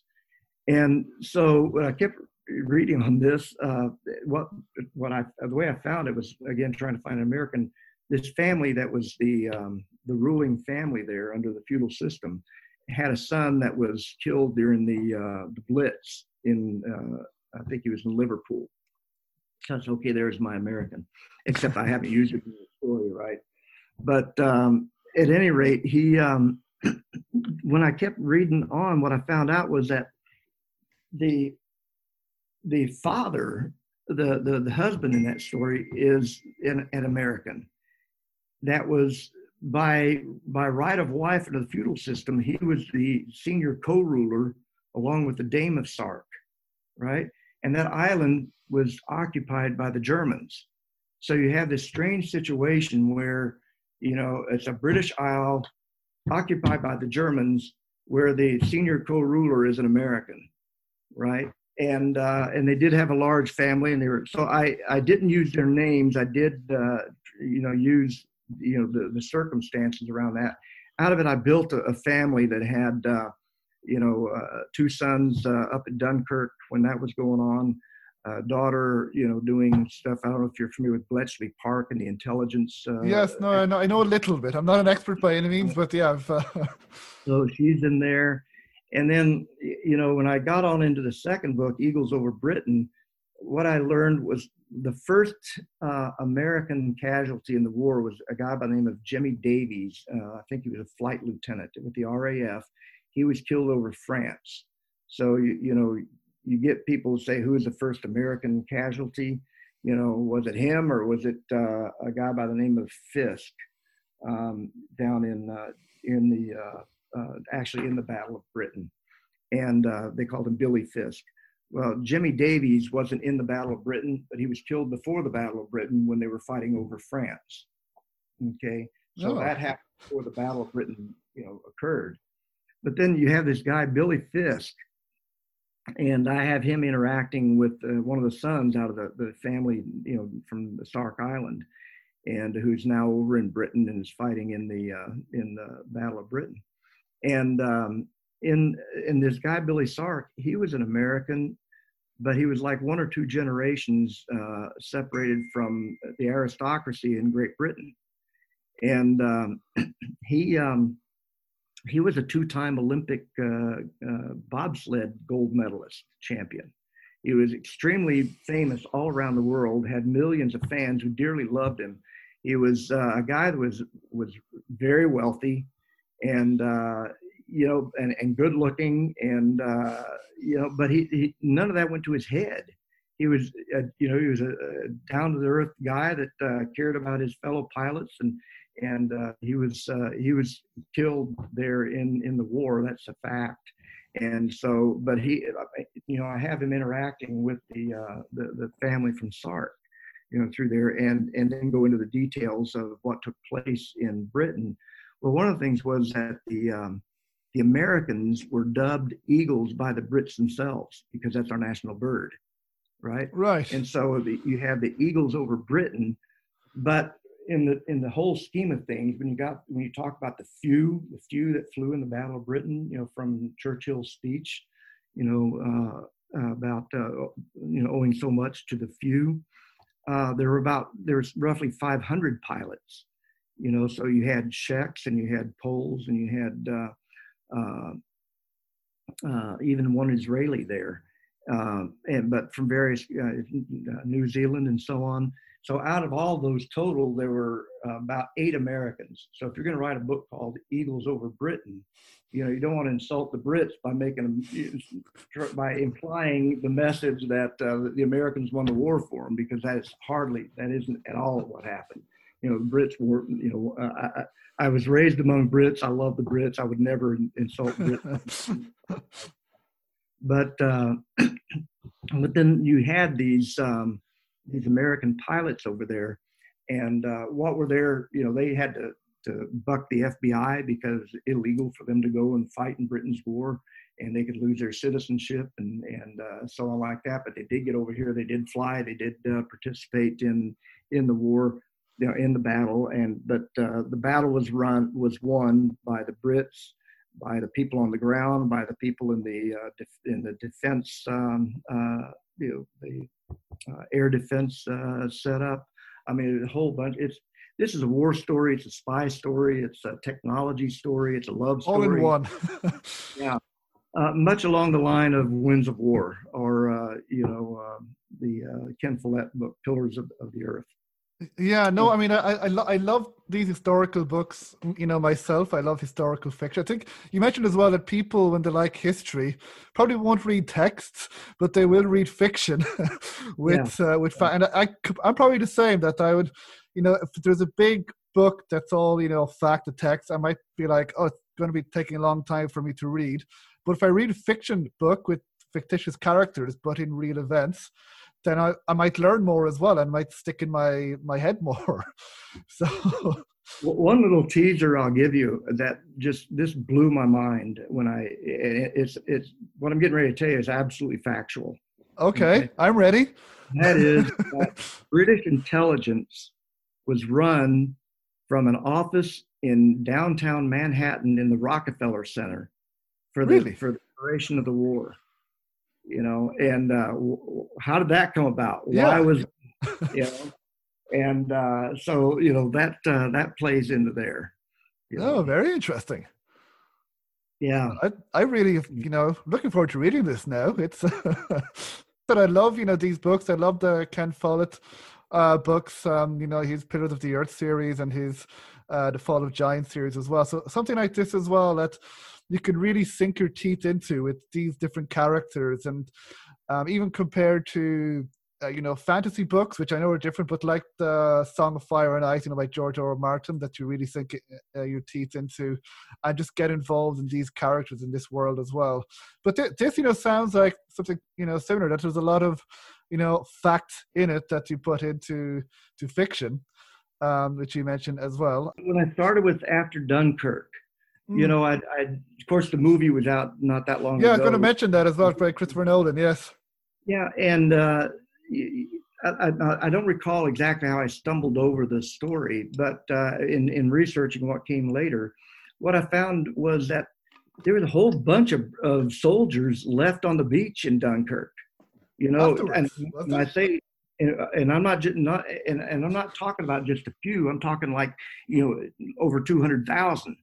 And so when I kept reading on this, uh, what what I the way I found it was again trying to find an American. This family that was the um, the ruling family there under the feudal system had a son that was killed during the uh, the Blitz in uh, I think he was in Liverpool. So okay. There's my American, except I haven't used it in the story, right? But um, at any rate, he um, when I kept reading on, what I found out was that the the father, the the, the husband in that story is an, an American. That was by by right of wife under the feudal system. He was the senior co-ruler along with the Dame of Sark, right? And that island was occupied by the Germans. So you have this strange situation where you know, it's a British Isle occupied by the Germans, where the senior co-ruler is an American, right? And uh, and they did have a large family, and they were so I I didn't use their names. I did uh, you know use you know the the circumstances around that. Out of it, I built a, a family that had uh, you know uh, two sons uh, up at Dunkirk when that was going on uh, daughter, you know, doing stuff. I don't know if you're familiar with Bletchley Park and the intelligence. Uh, yes, no, I know, I know a little bit. I'm not an expert by any means, but yeah. Uh, so she's in there. And then, you know, when I got on into the second book, Eagles Over Britain, what I learned was the first uh, American casualty in the war was a guy by the name of Jimmy Davies. Uh, I think he was a flight lieutenant with the RAF. He was killed over France. So, you, you know, you get people say who was the first American casualty. You know, was it him or was it uh, a guy by the name of Fiske um, down in uh, in the uh, uh actually in the Battle of Britain, and uh, they called him Billy Fiske. Well, Jimmy Davies wasn't in the Battle of Britain, but he was killed before the Battle of Britain when they were fighting over France. Okay, so oh. that happened before the Battle of Britain, you know, occurred. But then you have this guy Billy Fiske and I have him interacting with uh, one of the sons out of the, the family, you know, from the Sark Island, and who's now over in Britain and is fighting in the uh, in the Battle of Britain. And um, in in this guy Billy Sark, he was an American, but he was like one or two generations uh, separated from the aristocracy in Great Britain, and um, he. Um, he was a two-time Olympic uh, uh, bobsled gold medalist champion. He was extremely famous all around the world, had millions of fans who dearly loved him. He was uh, a guy that was was very wealthy, and uh, you know, and, and good looking, and uh, you know, but he, he, none of that went to his head. He was, you know, he was a, a down to the earth guy that uh, cared about his fellow pilots and and uh, he was uh, he was killed there in in the war. That's a fact. And so, but he, you know, I have him interacting with the uh, the, the family from Sark, you know, through there, and and then go into the details of what took place in Britain. Well, one of the things was that the um, the Americans were dubbed eagles by the Brits themselves because that's our national bird, right? Right. And so the, you have the Eagles over Britain, but in the in the whole scheme of things, when you got when you talk about the few, the few that flew in the Battle of Britain, you know, from Churchill's speech, you know, uh, about uh, you know owing so much to the few. Uh, there were about there's roughly 500 pilots, you know. So you had Czechs and you had Poles and you had uh, uh, uh, even one Israeli there, and but from various New Zealand and so on. So out of all those total, there were uh, about eight Americans. So if you're going to write a book called Eagles Over Britain, you know you don't want to insult the Brits by making them by implying the message that uh, the Americans won the war for them because that is hardly that isn't at all what happened. You know, the Brits were. You know, uh, I, I was raised among Brits. I love the Brits. I would never insult Brits. but uh, but then you had these. Um, these American pilots over there, and uh, what were their, you know, they had to to buck the FBI because illegal for them to go and fight in Britain's war, and they could lose their citizenship and and uh, so on like that. But they did get over here. They did fly. They did uh, participate in in the war, you know, in the battle. And but uh, the battle was run was won by the Brits, by the people on the ground, by the people in the uh, def- in the defense, um, uh, you know, the uh, air defense uh, setup. I mean, a whole bunch. It's this is a war story. It's a spy story. It's a technology story. It's a love story. All in one. yeah, uh, much along the line of Winds of War, or uh, you know, um, the uh, Ken Follett book, Pillars of, of the Earth. Yeah, no, I mean, I I, lo- I love these historical books. You know, myself, I love historical fiction. I think you mentioned as well that people, when they like history, probably won't read texts, but they will read fiction with yeah. uh, with. Fa- and I, I'm probably the same. That I would, you know, if there's a big book that's all you know fact, the text, I might be like, oh, it's going to be taking a long time for me to read. But if I read a fiction book with fictitious characters but in real events then I, I might learn more as well and might stick in my my head more so one little teaser i'll give you that just this blew my mind when i it's it's what i'm getting ready to tell you is absolutely factual okay, okay? i'm ready that is that british intelligence was run from an office in downtown manhattan in the rockefeller center for the really? for the duration of the war you know and uh, how did that come about? Yeah. why was you know and uh, so you know that uh, that plays into there you know? oh very interesting. Yeah. I, I really you know looking forward to reading this now. It's but i love you know these books. I love the ken follett uh, books um, you know his pillars of the earth series and his uh, the fall of giants series as well. So something like this as well that you can really sink your teeth into with these different characters and um, even compared to uh, you know fantasy books which i know are different but like the song of fire and ice you know by george r. r martin that you really sink uh, your teeth into and just get involved in these characters in this world as well but th- this you know sounds like something you know similar that there's a lot of you know fact in it that you put into to fiction um, which you mentioned as well when i started with after dunkirk Mm. You know, I, I, of course, the movie was out not that long yeah, ago. Yeah, I was going to mention that as well by Christopher Nolan. Yes. Yeah, and uh, I, I, I, don't recall exactly how I stumbled over the story, but uh, in in researching what came later, what I found was that there was a whole bunch of, of soldiers left on the beach in Dunkirk. You know, and, and I say and, and, I'm not just not and, and I'm not talking about just a few. I'm talking like you know over two hundred thousand.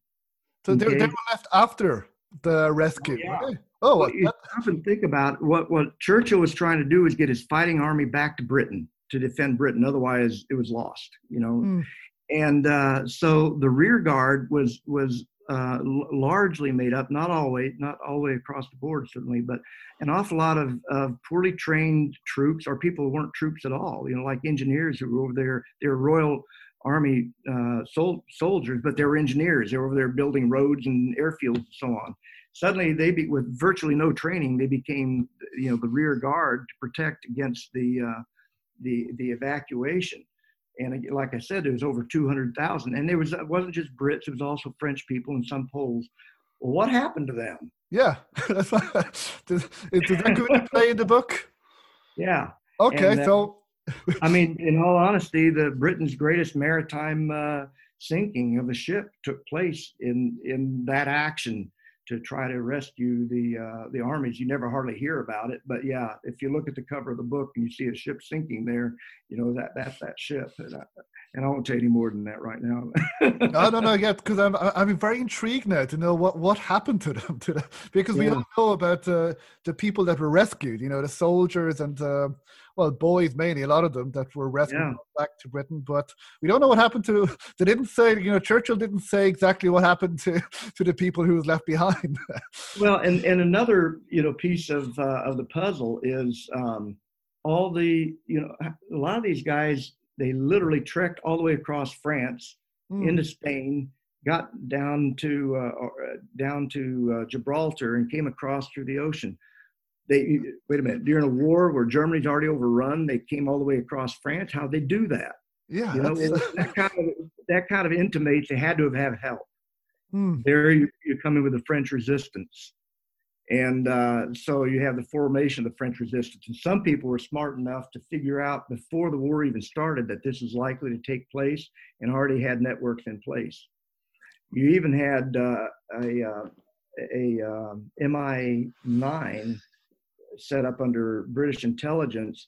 So they, they were left after the rescue. Oh, yeah. Oh, well, you often think about what what Churchill was trying to do was get his fighting army back to Britain to defend Britain. Otherwise, it was lost. You know, mm. and uh, so the rear guard was was uh, largely made up, not always, not all the way across the board, certainly, but an awful lot of, of poorly trained troops or people who weren't troops at all. You know, like engineers who were over there. They were Royal Army uh, sol- soldiers, but they were engineers. They were over there building roads and airfields and so on. Suddenly, they be, with virtually no training, they became you know the rear guard to protect against the uh, the the evacuation. And like I said, there was over 200,000, and there was it wasn't just Brits; it was also French people and some Poles. Well, what happened to them? Yeah, does, that come into play in the book? Yeah, Okay, that, so I mean, in all honesty, the Britain's greatest maritime uh, sinking of a ship took place in in that action to try to rescue the uh, the armies. You never hardly hear about it, but yeah, if you look at the cover of the book and you see a ship sinking there, you know that that's that ship. And I, and I won't tell you any more than that right now. no, no, no, yeah, because I'm I'm very intrigued now to know what what happened to them, to because yeah. we don't know about uh, the people that were rescued. You know, the soldiers and uh, well, boys mainly, a lot of them that were rescued yeah. back to Britain. But we don't know what happened to. They didn't say, you know, Churchill didn't say exactly what happened to to the people who was left behind. well, and and another you know piece of uh, of the puzzle is um, all the you know a lot of these guys they literally trekked all the way across France mm. into Spain got down to uh, uh, down to uh, Gibraltar and came across through the ocean they wait a minute during a war where Germany's already overrun, they came all the way across France. How they do that? Yeah, you know, that kind of that kind of intimates they had to have had help. Hmm. There you, you come in with the French resistance, and uh, so you have the formation of the French resistance. And some people were smart enough to figure out before the war even started that this is likely to take place, and already had networks in place. You even had uh, a uh, a um, MI9 set up under British intelligence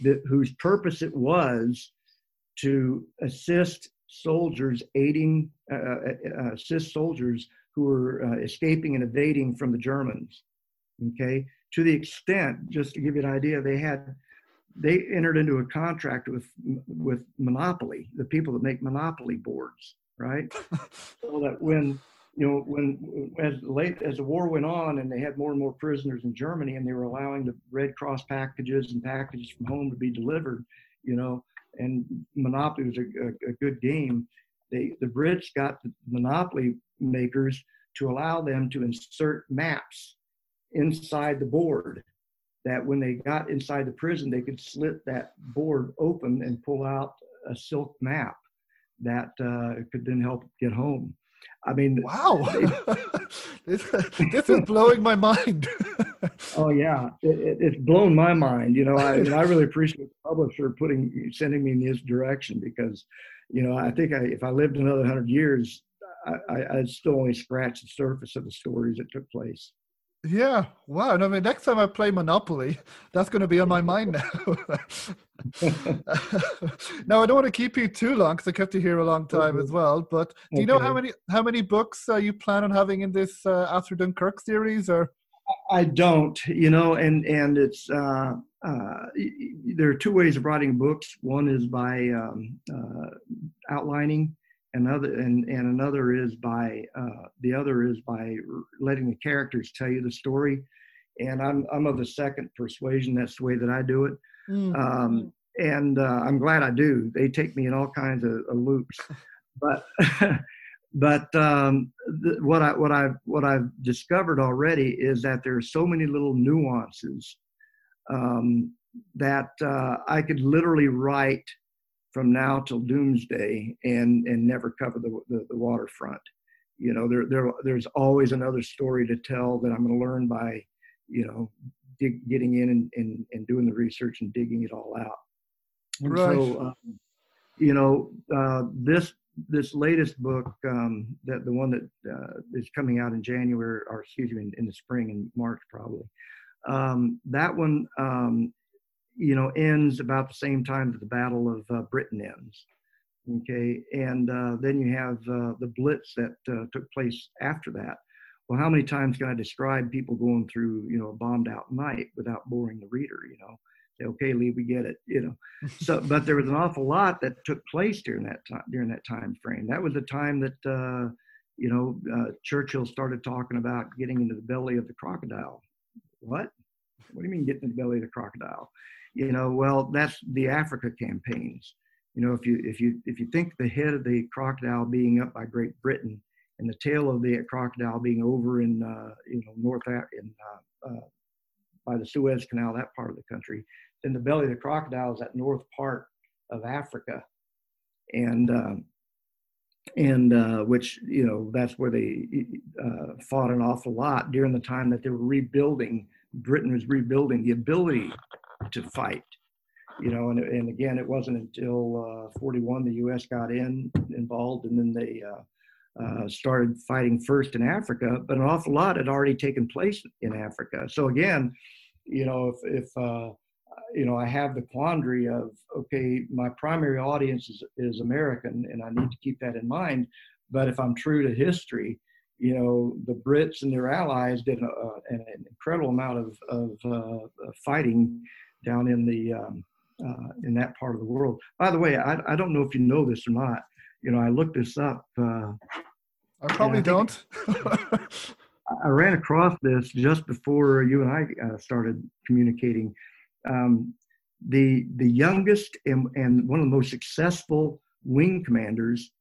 that, whose purpose it was to assist soldiers aiding, uh, uh, uh, assist soldiers who were uh, escaping and evading from the Germans. Okay, to the extent, just to give you an idea, they had they entered into a contract with with Monopoly, the people that make Monopoly boards, right? so that when you know, when as late as the war went on and they had more and more prisoners in Germany and they were allowing the Red Cross packages and packages from home to be delivered, you know, and Monopoly was a, a, a good game. They, the Brits got the Monopoly makers to allow them to insert maps inside the board that when they got inside the prison, they could slit that board open and pull out a silk map that uh, could then help get home. I mean, wow, this, this is blowing my mind. oh yeah, it, it, it's blown my mind. You know, I, I really appreciate the publisher putting sending me in this direction because, you know, I think I, if I lived another hundred years, I, I, I'd still only scratch the surface of the stories that took place. Yeah, wow. And I mean, next time I play Monopoly, that's going to be on my mind now. now, I don't want to keep you too long because I kept you here a long time as well. But do you okay. know how many how many books uh, you plan on having in this uh, After Dunkirk series? Or I don't, you know, and and it's uh, uh, there are two ways of writing books. One is by um, uh, outlining another and, and another is by uh, the other is by letting the characters tell you the story. And i'm i'm of the second persuasion that's the way that i do it. Mm-hmm. um, and uh, i'm glad i do. They take me in all kinds of, of loops. But but um, th- what i what i what i've discovered already is that there are so many little nuances um, that uh, i could literally write from now till doomsday and and never cover the, the, the waterfront you know there, there there's always another story to tell that i'm going to learn by you know dig, getting in and, and, and doing the research and digging it all out and right. so um, you know uh, this this latest book um, that the one that uh, is coming out in january or excuse me in, in the spring in march probably um, that one um, you know, ends about the same time that the Battle of uh, Britain ends. Okay, and uh, then you have uh, the Blitz that uh, took place after that. Well, how many times can I describe people going through, you know, a bombed out night without boring the reader? You know, say, okay, Lee, we get it. You know, so but there was an awful lot that took place during that time during that time frame. That was the time that uh, you know uh, Churchill started talking about getting into the belly of the crocodile. What? What do you mean getting in the belly of the crocodile? You know well that's the africa campaigns. You know if you if you if you think the head of the crocodile being up by great britain and the tail of the crocodile being over in uh, you know north in uh, uh, by the suez canal that part of the country then the belly of the crocodile is that north part of africa. And um, and uh, which you know that's where they uh, fought an awful lot during the time that they were rebuilding britain was rebuilding the ability to fight you know, and, and again, it wasn't until uh, 41 the U.S. got in involved, and then they uh, uh, started fighting first in Africa. But an awful lot had already taken place in Africa. So again, you know, if, if uh, you know, I have the quandary of okay, my primary audience is, is American, and I need to keep that in mind. But if I'm true to history, you know, the Brits and their allies did a, an incredible amount of, of uh, fighting down in the um, uh, in that part of the world. By the way, I, I don't know if you know this or not. You know, I looked this up. Uh, I probably I don't. I ran across this just before you and I uh, started communicating. Um, the the youngest and, and one of the most successful wing commanders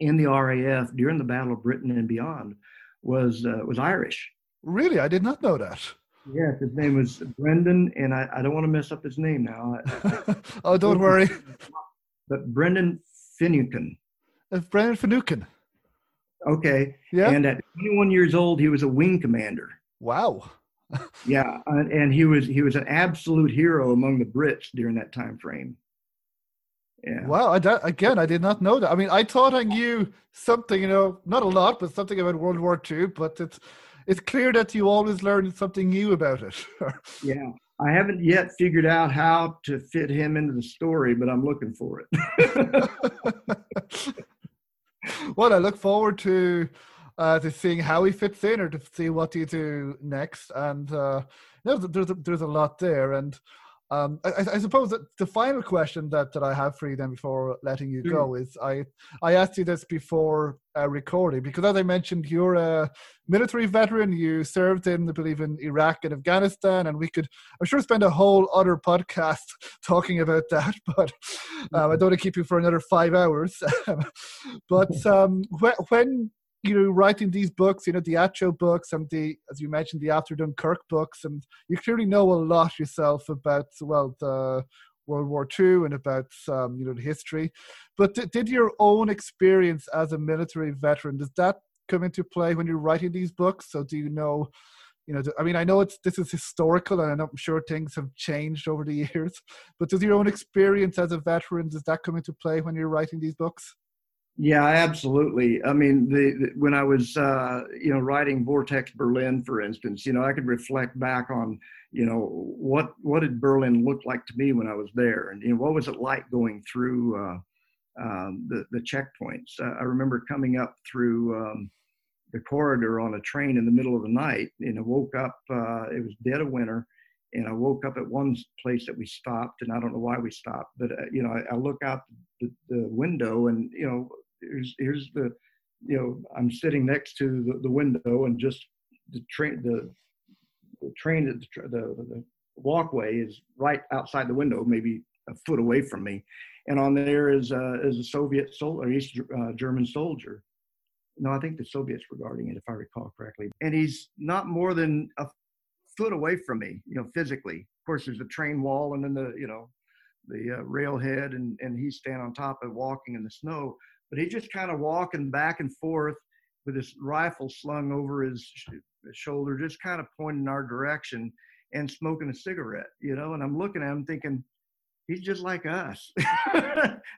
in the RAF during the Battle of Britain and beyond was uh, was Irish. Really, I did not know that. Yes, his name was Brendan, and I, I don't want to mess up his name now. oh, don't worry. But Brendan Finucane. Uh, Brendan Finucane. Okay. Yeah. And at 21 years old, he was a wing commander. Wow. yeah, and, and he was he was an absolute hero among the Brits during that time frame. Yeah. Wow. I, again, I did not know that. I mean, I thought I knew something, you know, not a lot, but something about World War II. But it's it's clear that you always learn something new about it. yeah. I haven't yet figured out how to fit him into the story, but I'm looking for it. well, I look forward to uh, to seeing how he fits in, or to see what you do next. And uh, there's there's a, there's a lot there, and um, I, I, suppose that the final question that, that I have for you then before letting you go mm. is I I asked you this before uh, recording because as I mentioned you're a military veteran. You served in I believe in Iraq and Afghanistan and we could I'm sure spend a whole other podcast talking about that but um, I don't want to keep you for another five hours. But um, when, when you know, writing these books, you know, the Atcho books and the, as you mentioned, the After Dunkirk books, and you clearly know a lot yourself about, well, the World War II and about, um, you know, the history. But th- did your own experience as a military veteran, does that come into play when you're writing these books? So do you know, you know, I mean, I know it's this is historical, and I'm sure things have changed over the years. But does your own experience as a veteran does that come into play when you're writing these books? Yeah, absolutely. I mean, the, the when I was uh, you know writing Vortex Berlin, for instance, you know, I could reflect back on you know what what did Berlin look like to me when I was there, and you know what was it like going through uh, um, the the checkpoints. Uh, I remember coming up through um, the corridor on a train in the middle of the night, and I woke up. Uh, it was dead of winter, and I woke up at one place that we stopped, and I don't know why we stopped, but uh, you know, I, I look out the, the, window, and you know, here's here's the you know i'm sitting next to the, the window and just the train the, the train the, the, the walkway is right outside the window maybe a foot away from me. And on there is uh, is a soviet soldier east uh, german soldier. No i think the soviets were guarding it if i recall correctly. And he's not more than a foot away from me you know physically. Of course there's a train wall and then the you know the uh, railhead and and he's standing on top of walking in the snow but he just kind of walking back and forth with his rifle slung over his, sh- shoulder, just kind of pointing our direction and smoking a cigarette, you know. And I'm looking at him thinking, he's just like us.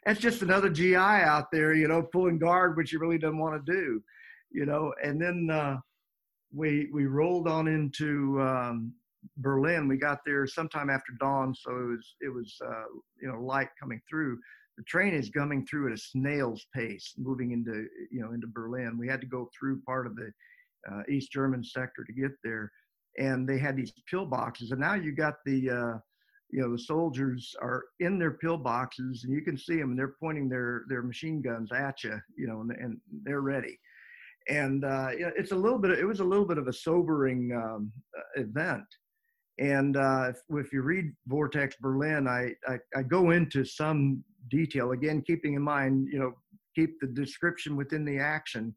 That's just another GI out there, you know, pulling guard, which he really doesn't want to do, you know. And then uh, we we rolled on into um, Berlin. We got there sometime after dawn, so it was it was uh, you know light coming through the train is coming through at a snail's pace, moving into you know into Berlin. We had to go through part of the uh, East German sector to get there, and they had these pillboxes. And now you got the uh, you know the soldiers are in their pillboxes, and you can see them. And they're pointing their their machine guns at you, you know, and, and they're ready. And uh, it's a little bit. It was a little bit of a sobering um, event and uh, if, if, you read Vortex Berlin, I, I, I, go into some detail again, keeping in mind, you know, keep the description within the action,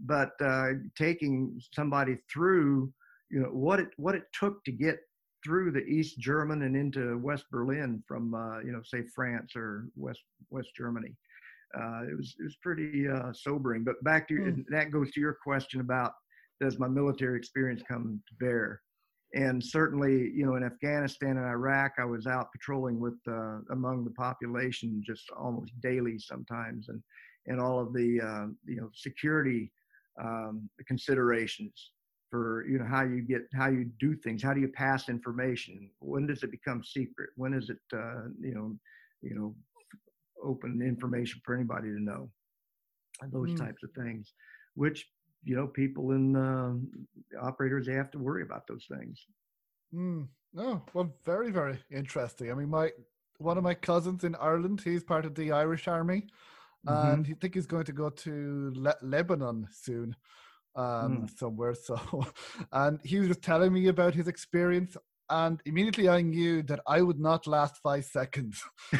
but uh, taking somebody through, you know, what it what it took to get through the East German and into West Berlin from, uh, you know, say France or West West Germany. Uh, it was it was pretty uh, sobering. But back to mm. that goes to your question about does my military experience come to bear? And certainly, you know, in Afghanistan and Iraq, I was out patrolling with uh, among the population just almost daily sometimes, and and all of the uh, you know security um, considerations for you know how you get how you do things, how do you pass information, when does it become secret, when is it uh, you know you know open information for anybody to know, those mm. types of things, which you know, people in uh, operators, they have to worry about those things. Mm. Oh, well, very, very interesting. I mean, my one of my cousins in Ireland, he's part of the Irish Army, mm-hmm. and he think he's going to go to Le- Lebanon soon um, mm. somewhere. So, and he was just telling me about his experience and immediately I knew that I would not last five seconds.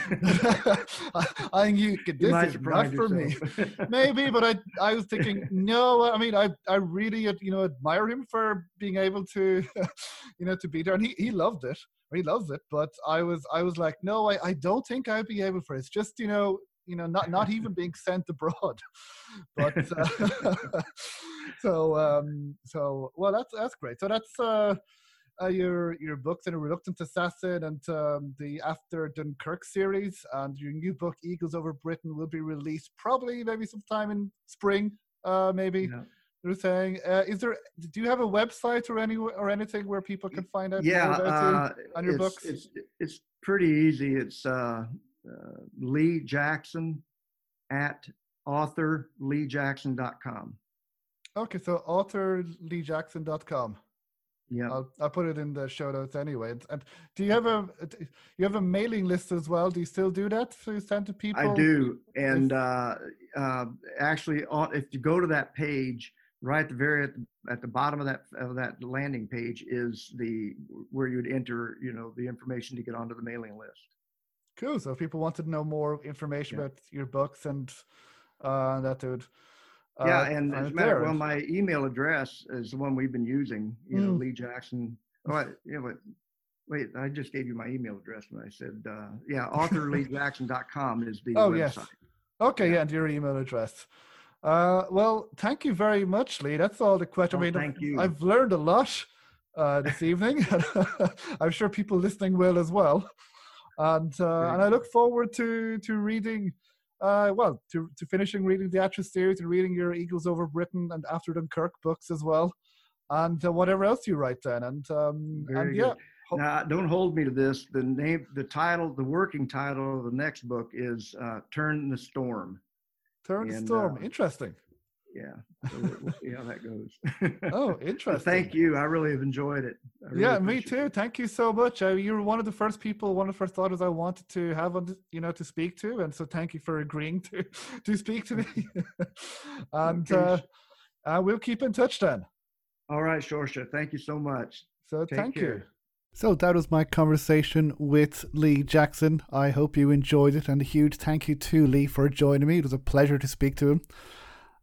I knew this is not for me. Maybe, but I I was thinking, no. I mean, I I really you know admire him for being able to, you know, to be there, and he he loved it. He loves it, but I was I was like, no, I I don't think I'd be able for it. It's just you know you know not not even being sent abroad but uh, so um so well that's that's great so that's uh uh, your your books and a reluctant assassin and um, the after dunkirk series and your new book eagles over britain will be released probably maybe sometime in spring uh, maybe yeah. you're saying. Uh, is there do you have a website or any or anything where people can find out yeah uh, on your it's, books? it's it's pretty easy. It's uh, uh, lee jackson at authorleejackson.com okay so authorleejackson.com yeah, I'll, I'll put it in the show notes anyway. And, and, do you have a you have a mailing list as well? Do you still do that? So you send to people? I do, and uh, uh, actually, if you go to that page, right at the very at the, at the bottom of that of that landing page is the where you'd enter, you know, the information to get onto the mailing list. Cool. So if people wanted to know more information yeah. about your books and uh, that would yeah, uh, and as a matter well, my email address is the one we've been using. You know, mm. Lee Jackson. Oh, I, you know, wait, I just gave you my email address when I said, uh, yeah, authorleejackson.com is the oh, website. yes. Okay, yeah, and your email address. Uh, well, thank you very much, Lee. That's all the question. Oh, I mean, thank you. I've learned a lot uh, this evening. I'm sure people listening will as well. And uh, and I look forward to to reading uh, well, to, to finishing reading the Atlas series and reading your Eagles over Britain and After Dunkirk books as well, and uh, whatever else you write then. And, um, and yeah. Now, don't hold me to this. The name, the title, the working title of the next book is uh, "Turn the Storm." Turn the Storm. Uh, Interesting yeah, so we'll see how that goes. oh, interesting. thank you. I really have enjoyed it. Really yeah, me too. It. Thank you so much. Uh, you were one of the first people, one of the first authors I wanted to have on, you know, to speak to, and so thank you for agreeing to to speak to me. and okay. uh, uh, we'll keep in touch then. All right, Shorsha. Thank you so much. So Take thank care. you. So that was my conversation with Lee Jackson. I hope you enjoyed it, and a huge thank you to Lee for joining me. It was a pleasure to speak to him.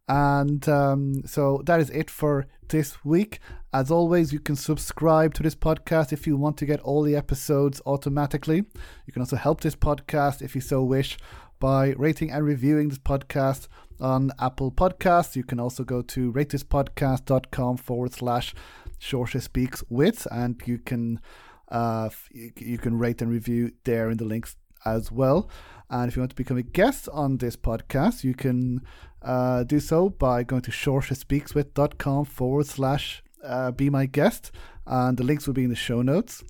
And um, so that is it for this week. As always, you can subscribe to this podcast if you want to get all the episodes automatically. You can also help this podcast if you so wish by rating and reviewing this podcast on Apple Podcasts. You can also go to ratethispodcast.com forward slash Shorsha Speaks with, and you can uh, you can rate and review there in the links as well. And if you want to become a guest on this podcast, you can uh, do so by going to shorshaspeakswith.com forward slash uh, be my guest. And the links will be in the show notes.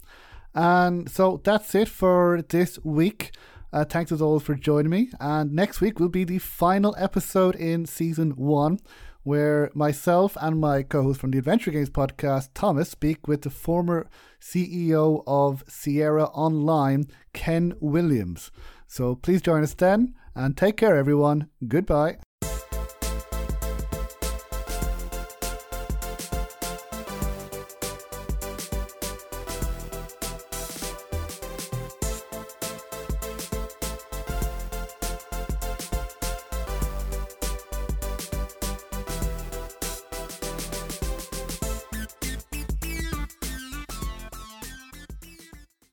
And so that's it for this week. Uh, thanks as always for joining me. And next week will be the final episode in season one, where myself and my co host from the Adventure Games podcast, Thomas, speak with the former CEO of Sierra Online, Ken Williams. So please join us then and take care, everyone. Goodbye.